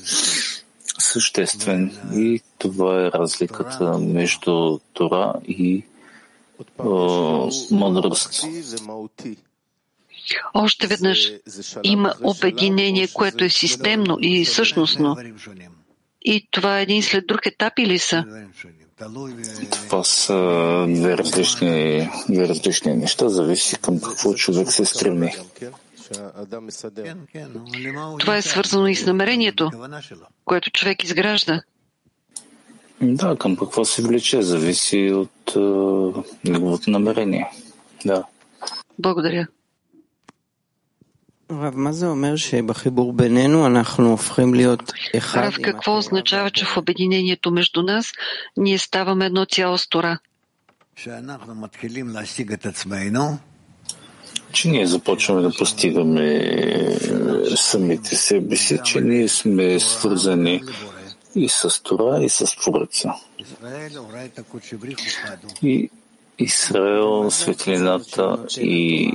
Speaker 3: съществен. И това е разликата между Тора и мъдрост.
Speaker 1: Още веднъж има обединение, което е системно и същностно. И това е един след друг етап или са?
Speaker 3: Това са две различни, две различни неща, зависи към какво човек се стреми.
Speaker 1: Това е свързано и с намерението, което човек изгражда.
Speaker 3: Да, към какво се влече, зависи от uh, неговото намерение. Да.
Speaker 1: Благодаря.
Speaker 4: Рав,
Speaker 1: какво означава, че в обединението между нас ние ставаме едно цяло с Тора?
Speaker 3: Че ние започваме да постигаме самите себе си, че ние сме свързани и с Тора, и с Твореца. И Израел, светлината и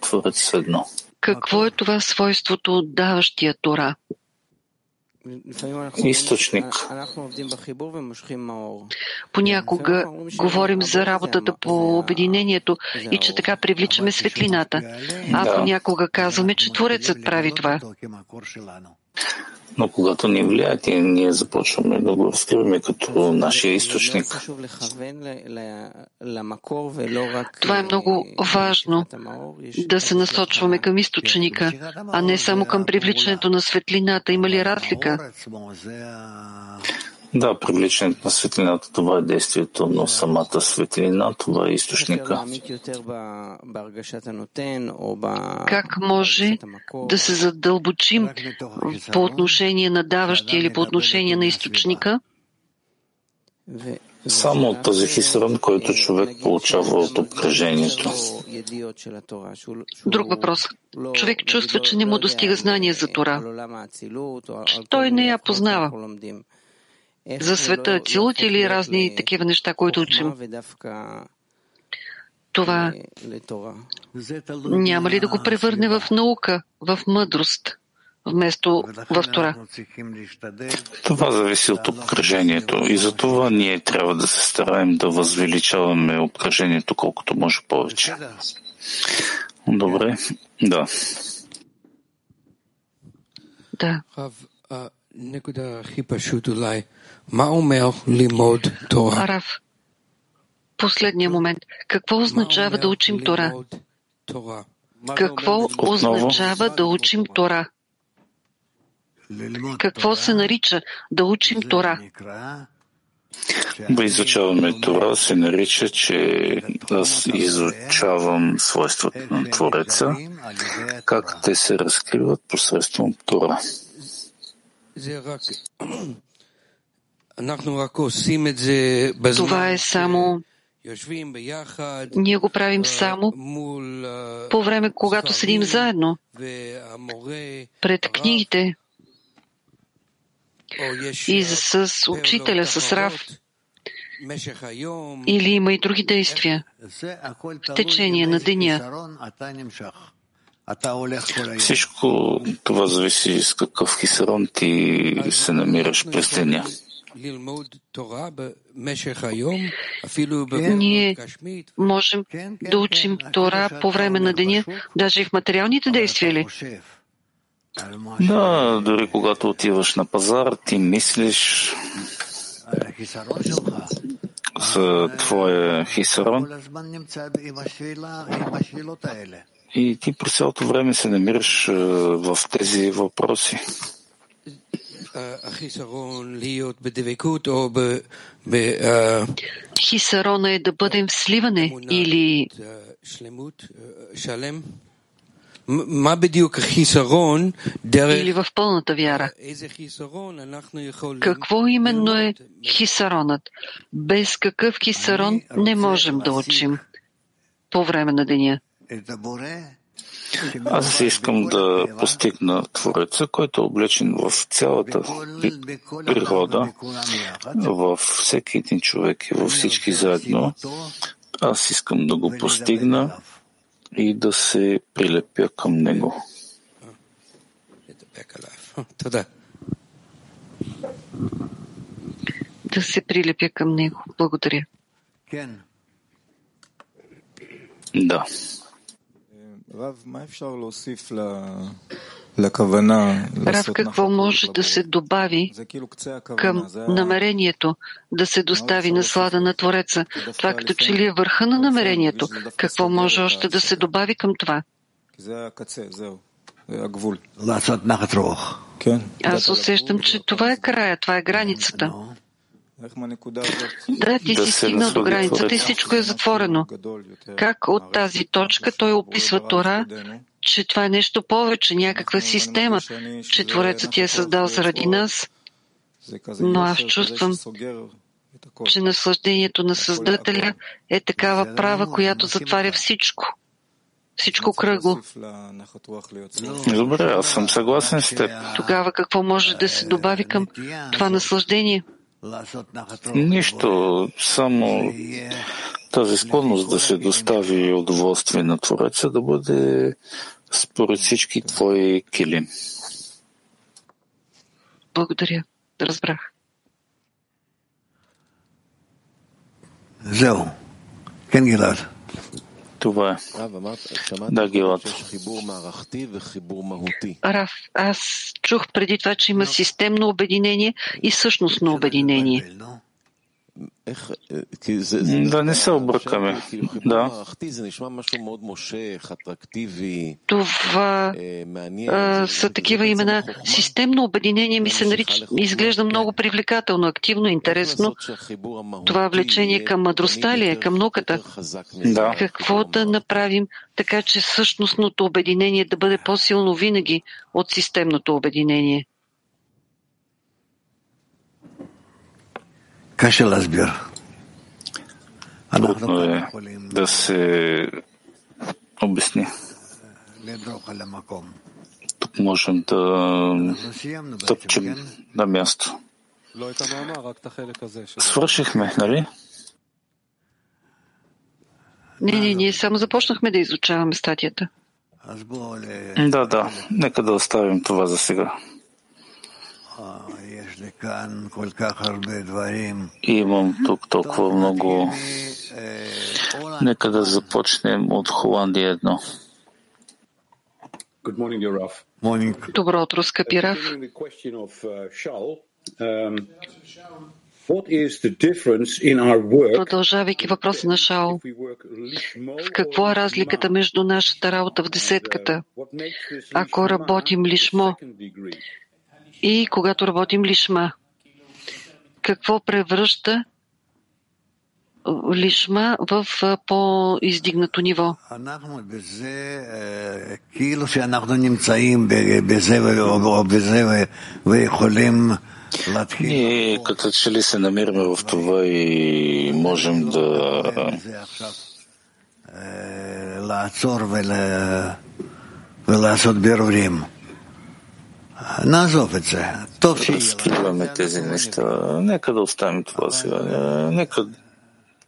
Speaker 3: Творец едно.
Speaker 1: Какво е това свойството от даващия Тора?
Speaker 3: Източник.
Speaker 1: Понякога говорим за работата по обединението и че така привличаме светлината, а понякога казваме, че Творецът прави това.
Speaker 3: Но когато ни влияят и ние започваме да го разкриваме като нашия източник.
Speaker 1: Това е много важно да се насочваме към източника, а не само към привличането на светлината. Има ли разлика?
Speaker 3: Да, привличането на светлината, това е действието, но самата светлина, това е източника.
Speaker 1: Как може да се задълбочим по отношение на даващия или по отношение на източника?
Speaker 3: Само от този хисран, който човек получава от обкръжението.
Speaker 1: Друг въпрос. Човек чувства, че не му достига знание за Тора. Той не я познава за света Ацилут или разни такива неща, които учим. Това няма ли да го превърне в наука, в мъдрост, вместо в Тора?
Speaker 3: Това зависи от обкръжението и за това ние трябва да се стараем да възвеличаваме обкръжението колкото може повече. Добре, да.
Speaker 1: Да. Арав, последния момент. Какво означава да учим Тора? Какво означава да учим Тора? Какво се нарича да учим Тора?
Speaker 3: Да изучаваме Тора се нарича, че аз изучавам свойствата на Твореца, как те се разкриват посредством Тора.
Speaker 1: Това е само ние го правим само по време, когато седим заедно пред книгите и с учителя, с Рав. Или има и други действия в течение на деня.
Speaker 3: Всичко това зависи с какъв хисарон ти се намираш през деня.
Speaker 1: Ние можем да учим Тора по време на деня, даже и в материалните действия ли?
Speaker 3: Да, дори когато отиваш на пазар, ти мислиш за твоя хисарон. И ти през цялото време се намираш в тези въпроси.
Speaker 1: Хисарона е да бъдем в сливане или или в пълната вяра. Какво именно е хисаронът? Без какъв хисарон не можем да учим по време на деня.
Speaker 3: Аз искам да постигна Твореца, който е облечен в цялата природа, във всеки един човек и във всички заедно. Аз искам да го постигна и да се прилепя към него.
Speaker 1: Да се прилепя към него. Благодаря.
Speaker 3: Да.
Speaker 1: Рав, какво може да се добави към намерението да се достави наслада на Твореца? Това като че ли е върха на намерението? Какво може още да се добави към това? Аз усещам, че това е края, това е границата. Да, ти си стигнал до границата и всичко е затворено. Как от тази точка той описва Тора, че това е нещо повече, някаква система, че Творецът ти е създал заради нас, но аз чувствам, че наслаждението на Създателя е такава права, която затваря всичко. Всичко кръгло.
Speaker 3: Добре, аз съм съгласен с теб.
Speaker 1: Тогава какво може да се добави към това наслаждение?
Speaker 3: Нищо, само тази склонност да се достави удоволствие на Твореца да бъде според всички твои килим.
Speaker 1: Благодаря. Разбрах.
Speaker 5: Зео. Кен Гилад.
Speaker 3: Това е. Да, Гилат.
Speaker 1: Раф, аз чух преди това, че има системно обединение и същностно обединение.
Speaker 3: Да не се объркаме. Да.
Speaker 1: Това а, са такива имена. Системно обединение ми се нарича, изглежда много привлекателно, активно, интересно. Това влечение към мъдростта ли е, към науката?
Speaker 3: Да.
Speaker 1: Какво да направим така, че същностното обединение да бъде по-силно винаги от системното обединение?
Speaker 3: Трудно е да се обясни. Тук можем да тъпчем на място. Свършихме, нали?
Speaker 1: Не, не, ние само започнахме да изучаваме статията.
Speaker 3: Да, да. Нека да оставим това за сега. Имам тук толкова много. Нека да започнем от Холандия едно.
Speaker 1: Добро утро, скъпи Раф. Продължавайки въпроса на Шао, в какво е разликата между нашата работа в десетката, ако работим лишмо и когато работим лишма? какво превръща лишма в по-издигнато ниво.
Speaker 3: Ние като че ли се намираме в това и можем да Разкриваме тези неща. Нека да оставим това сега. Нека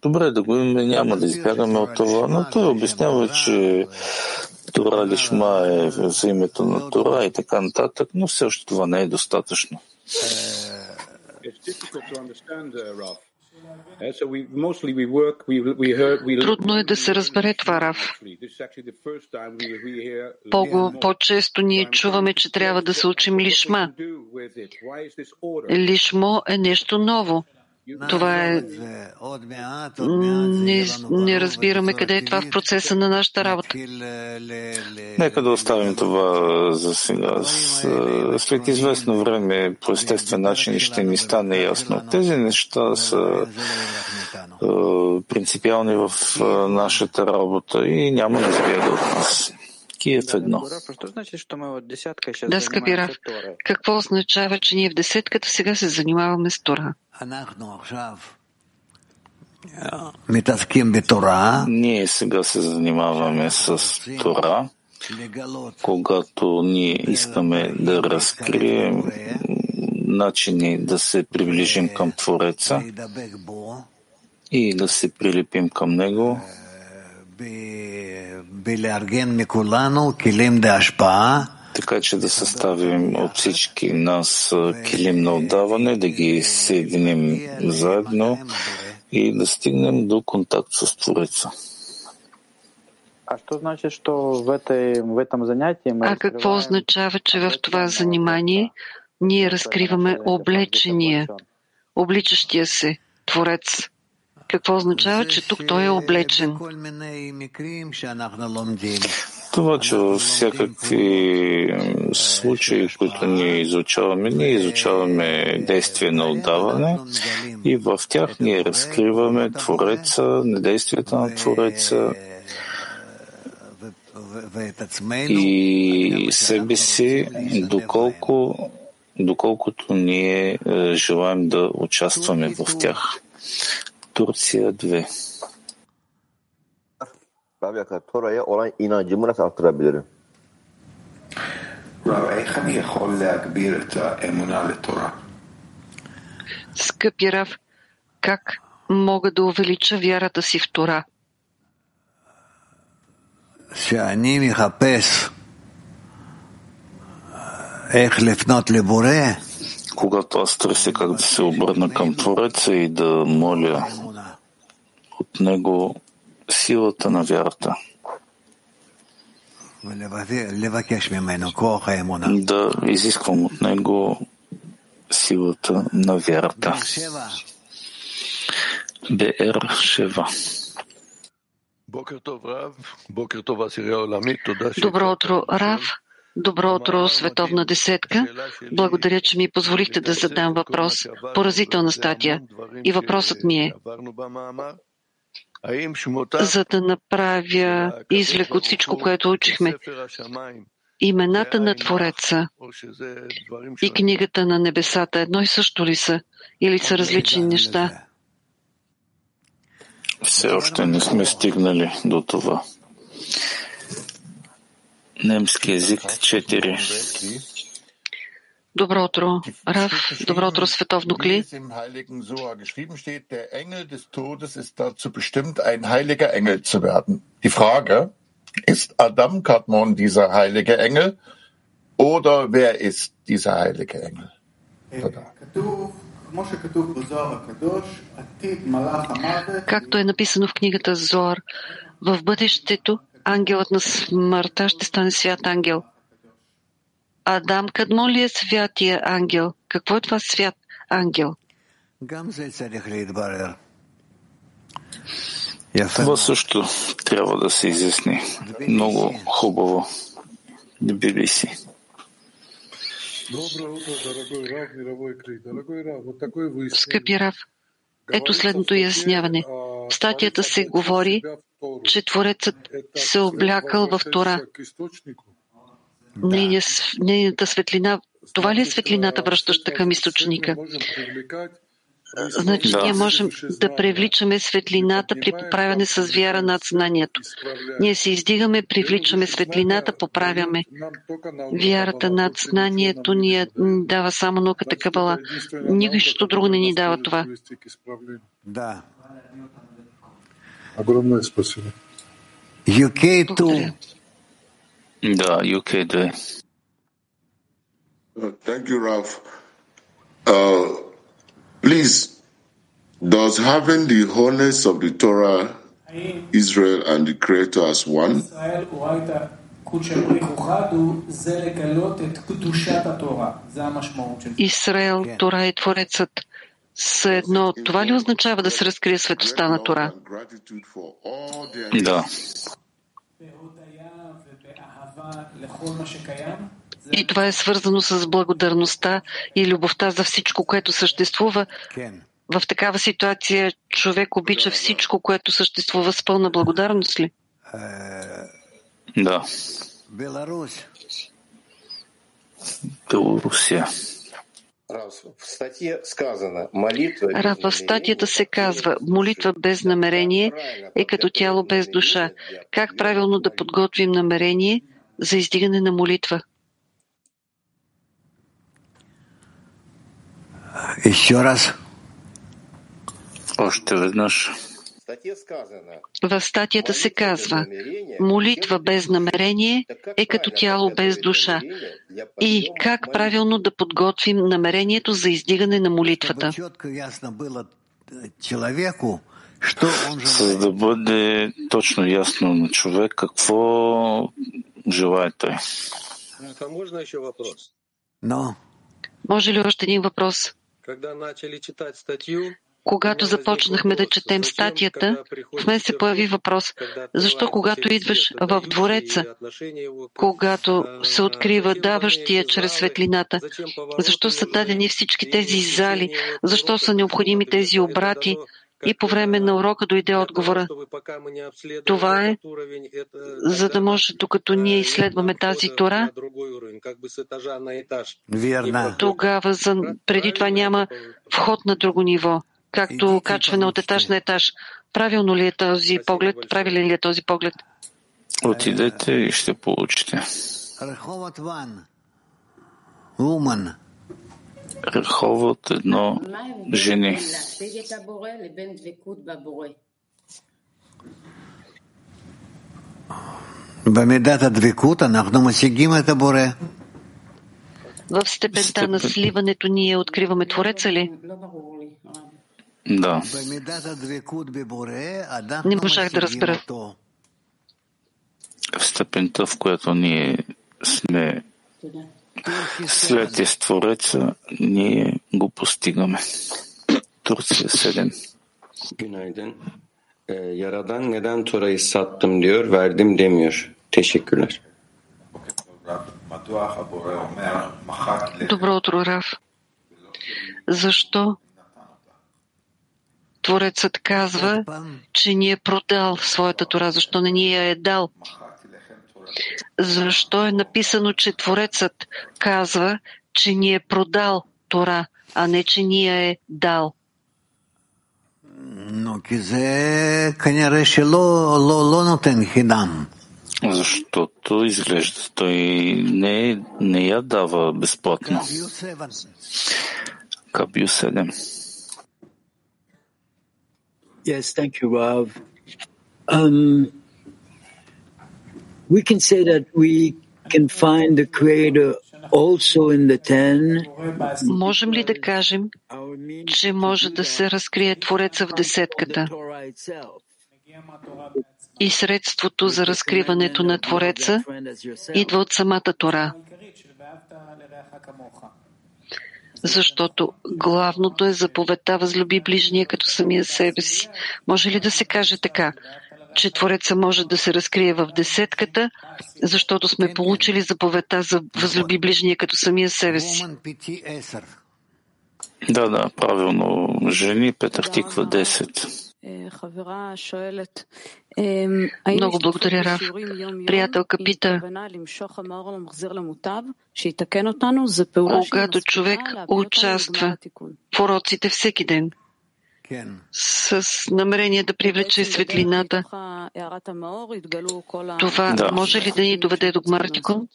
Speaker 3: Добре да го имаме, няма да избягаме от това, но той обяснява, че Тора Лишма е за името на Тора и така нататък, но все още това не е достатъчно.
Speaker 1: Трудно е да се разбере това, Рав. По-често ние чуваме, че трябва да се учим лишма. Лишмо е нещо ново. Това е... Не, не разбираме къде е това в процеса на нашата работа.
Speaker 3: Нека да оставим това за сега. След известно време, по естествен начин, ще ни стане ясно. Тези неща са принципиални в нашата работа и няма да избяга от нас. Киев едно.
Speaker 1: Да, скъпи Раф, какво означава, че ние в десетката сега се занимаваме с Тора?
Speaker 3: Ние сега се занимаваме с Тора, когато ние искаме да разкрием начини да се приближим към Твореца и да се прилепим към Него така че да съставим от всички нас килим на отдаване, да ги съединим заедно и да стигнем до контакт с Твореца.
Speaker 4: А що значи, що в, этой, в этом занятии
Speaker 1: А какво означава, че в това занимание ние разкриваме облечения, обличащия се Творец? Какво означава, че тук той е облечен?
Speaker 3: Това, че във всякакви случаи, които ние изучаваме, ние изучаваме действие на отдаване и в тях ние разкриваме Твореца, действията на Твореца и себе си, доколко, dоколкото ние желаем да участваме в тях. Tursiya 2
Speaker 6: Rabia Tora'ya olan inancımı nasıl arttırabilirim?
Speaker 1: Скъпи Рав, как мога да увелича вярата си в Тора?
Speaker 2: שאני מחפש איך לפנות לבורא,
Speaker 3: когато аз търся как да се обърна към Твореца и да моля от Него силата на вярата. Да изисквам от Него силата на вярата. БР Шева.
Speaker 1: Добро утро, Рав. Добро утро, световна десетка. Благодаря, че ми позволихте да задам въпрос. Поразителна статия. И въпросът ми е, за да направя излек от всичко, което учихме, имената на Твореца и книгата на небесата едно и също ли са или са различни неща?
Speaker 3: Все още не сме стигнали до това. Немски език 4.
Speaker 1: Добро утро, Рав. Добро утро, световно кли.
Speaker 7: Die Frage, ist Adam Kadmon dieser heilige Engel oder wer ist dieser heilige Engel?
Speaker 1: Както е написано в книгата Зоар, в бъдещето ангелът на смъртта ще стане свят ангел. Адам Кадмон ли е святия ангел? Какво е това свят ангел?
Speaker 3: Това също трябва да се изясни. Много хубаво. Тбилиси.
Speaker 1: Скъпи Рав, ето следното изясняване. В статията се говори, че Творецът се облякал в Тора. Нейната светлина, това ли е светлината, връщаща към източника? Значи да. ние можем да привличаме светлината при поправяне с вяра над знанието. Ние се издигаме, привличаме светлината, поправяме. Вярата над знанието ни дава само науката Кабала. Нищо друго не ни дава това.
Speaker 2: Да.
Speaker 7: Огромное спасибо.
Speaker 2: UK to...
Speaker 3: Да, UK 2.
Speaker 7: Thank you, Ralph. Uh, Please, does having the wholeness of the Torah, Israel, and the Creator as one?
Speaker 1: Израел, Тора и Творецът са едно. Това ли означава да се разкрие светостта на Тора?
Speaker 3: Да.
Speaker 1: И това е свързано с благодарността и любовта за всичко, което съществува. В такава ситуация човек обича всичко, което съществува с пълна благодарност ли?
Speaker 3: Да.
Speaker 2: Беларусь.
Speaker 3: Белорусия.
Speaker 1: Ра, в статията се казва, молитва без намерение е като тяло без душа. Как правилно да подготвим намерение за издигане на молитва?
Speaker 2: Еще раз.
Speaker 3: Още веднъж.
Speaker 1: В статията се казва, молитва без намерение е като тяло без душа. И как правилно да подготвим намерението за издигане на молитвата?
Speaker 3: За да бъде точно ясно на човек какво желая той.
Speaker 2: Но.
Speaker 1: Може ли още един въпрос? Когато започнахме да четем статията, в мен се появи въпрос, защо когато идваш в двореца, когато се открива даващия чрез светлината, защо са дадени всички тези зали, защо са необходими тези обрати, и по време на урока дойде отговора. Това е, за да може, докато ние изследваме тази тора, тогава за, преди това няма вход на друго ниво, както качване от етаж на етаж. Правилно ли е този поглед? Правилен ли е този поглед?
Speaker 3: Отидете и ще получите.
Speaker 2: Уман.
Speaker 3: Реховод едно жени.
Speaker 1: В степента на сливането ние откриваме Твореца ли?
Speaker 3: Да.
Speaker 1: Не можах да разбера.
Speaker 3: В степента, в която ние сме след Твореца ние го постигаме. Турция 7.
Speaker 8: Günaydın. Ee, Yaradan neden Tora'yı sattım diyor, verdim demiyor. Teşekkürler.
Speaker 1: Добро утро, Раф. Защо Творецът казва, че ни е продал своята Тора? Защо не ни я е дал? Защо е написано, че Творецът казва, че ни е продал Тора, а не, че ни я е дал?
Speaker 3: Защото изглежда той не, не я дава безплатно. Кабю 7.
Speaker 9: Yes, thank you, Rav. Um, we can say that we can find the Creator also in the ten.
Speaker 1: Можем ли да кажем, че може да се разкрие Твореца в десетката? И средството за разкриването на Твореца идва от самата Тора. Защото главното е заповедта възлюби ближния като самия себе си. Може ли да се каже така? Че Твореца може да се разкрие в десетката, защото сме получили заповедта за възлюби ближния като самия себе си.
Speaker 3: Да, да, правилно. Жени Петър Тиква 10.
Speaker 1: Много благодаря, Раф. Приятелка пита, когато човек участва в уроците всеки ден, с намерение да привлече светлината, това да. може ли да ни доведе до Гмартикон?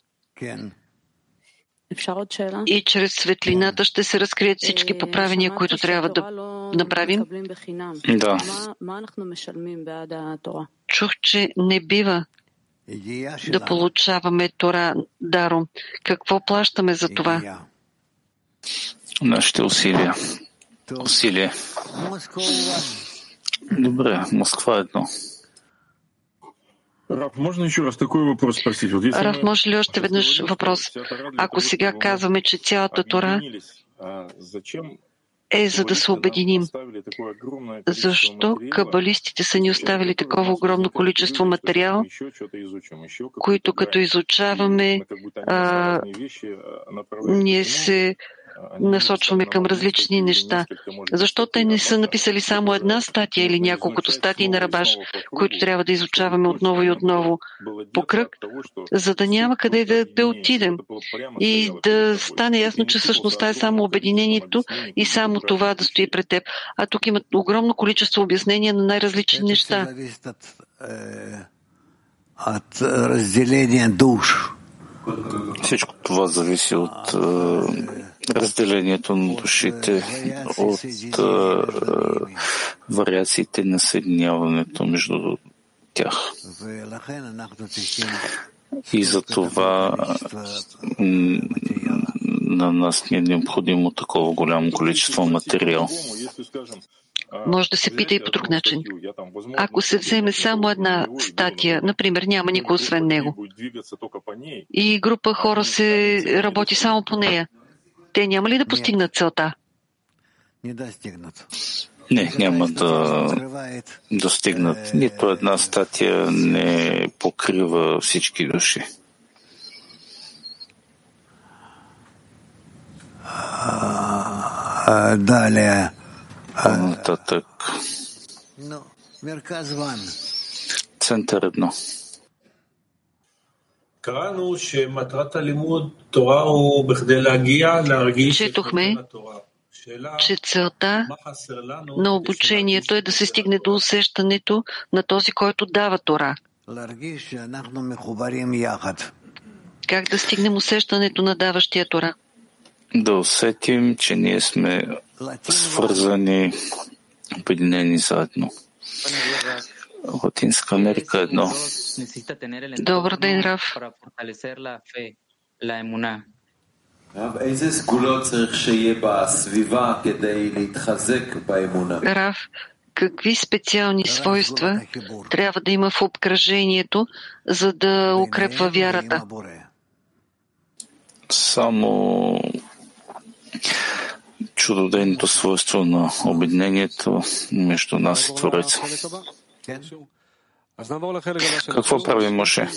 Speaker 1: И чрез светлината ще се разкрият всички поправения, които трябва да направим.
Speaker 3: Да.
Speaker 1: Чух, че не бива да получаваме Тора даром. Какво плащаме за това?
Speaker 3: Нашите усилия. Усилие. Добре, Москва едно.
Speaker 10: Раф, можно еще раз такой въпрос спросить? Вот если
Speaker 1: Раф, може ли още веднъж въпрос? Ако сега казваме, че цялата Тора е за да се обединим. Защо кабалистите са ни оставили такова огромно количество материал, които като изучаваме, а, ние се насочваме към различни неща. Защо те не са написали само една статия или няколкото статии на Рабаш, които трябва да изучаваме отново и отново по кръг, за да няма къде да, да отидем и да стане ясно, че същността е само обединението и само това да стои пред теб. А тук има огромно количество обяснения на най-различни неща.
Speaker 2: От разделение душ.
Speaker 3: Всичко това зависи от разделението на душите, от а, вариациите на съединяването между тях. И за това на нас не е необходимо такова голямо количество материал.
Speaker 1: Може да се пита и по друг начин. Ако се вземе само една статия, например, няма никой освен него, и група хора се работи само по нея, те няма ли да постигнат целта?
Speaker 3: Не, няма да достигнат. Нито една статия не покрива всички души.
Speaker 2: Далее.
Speaker 3: Нататък. Център едно.
Speaker 1: Четохме, че целта на обучението е да се стигне до усещането на този, който дава Тора. Как да стигнем усещането на даващия Тора?
Speaker 3: Да усетим, че ние сме свързани, обединени заедно. Латинска Америка едно.
Speaker 1: Добър ден, Раф. Раф, какви специални свойства трябва да има в обкръжението, за да укрепва вярата?
Speaker 3: Само чудодейното свойство на обединението между нас и Твореца. Какво прави Моше?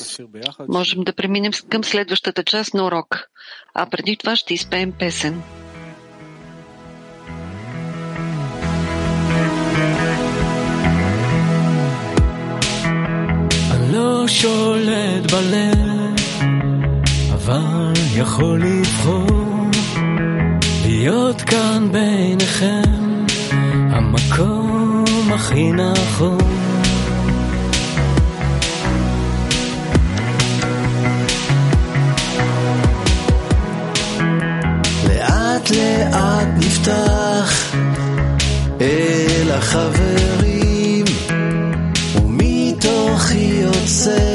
Speaker 1: Можем да преминем към следващата част на урок, а преди това ще изпеем песен. לא שולט בלב, אבל יכול לבחור להיות כאן ביניכם, המקום הכי נכון. נפתח אל החברים, ומתוכי יוצאת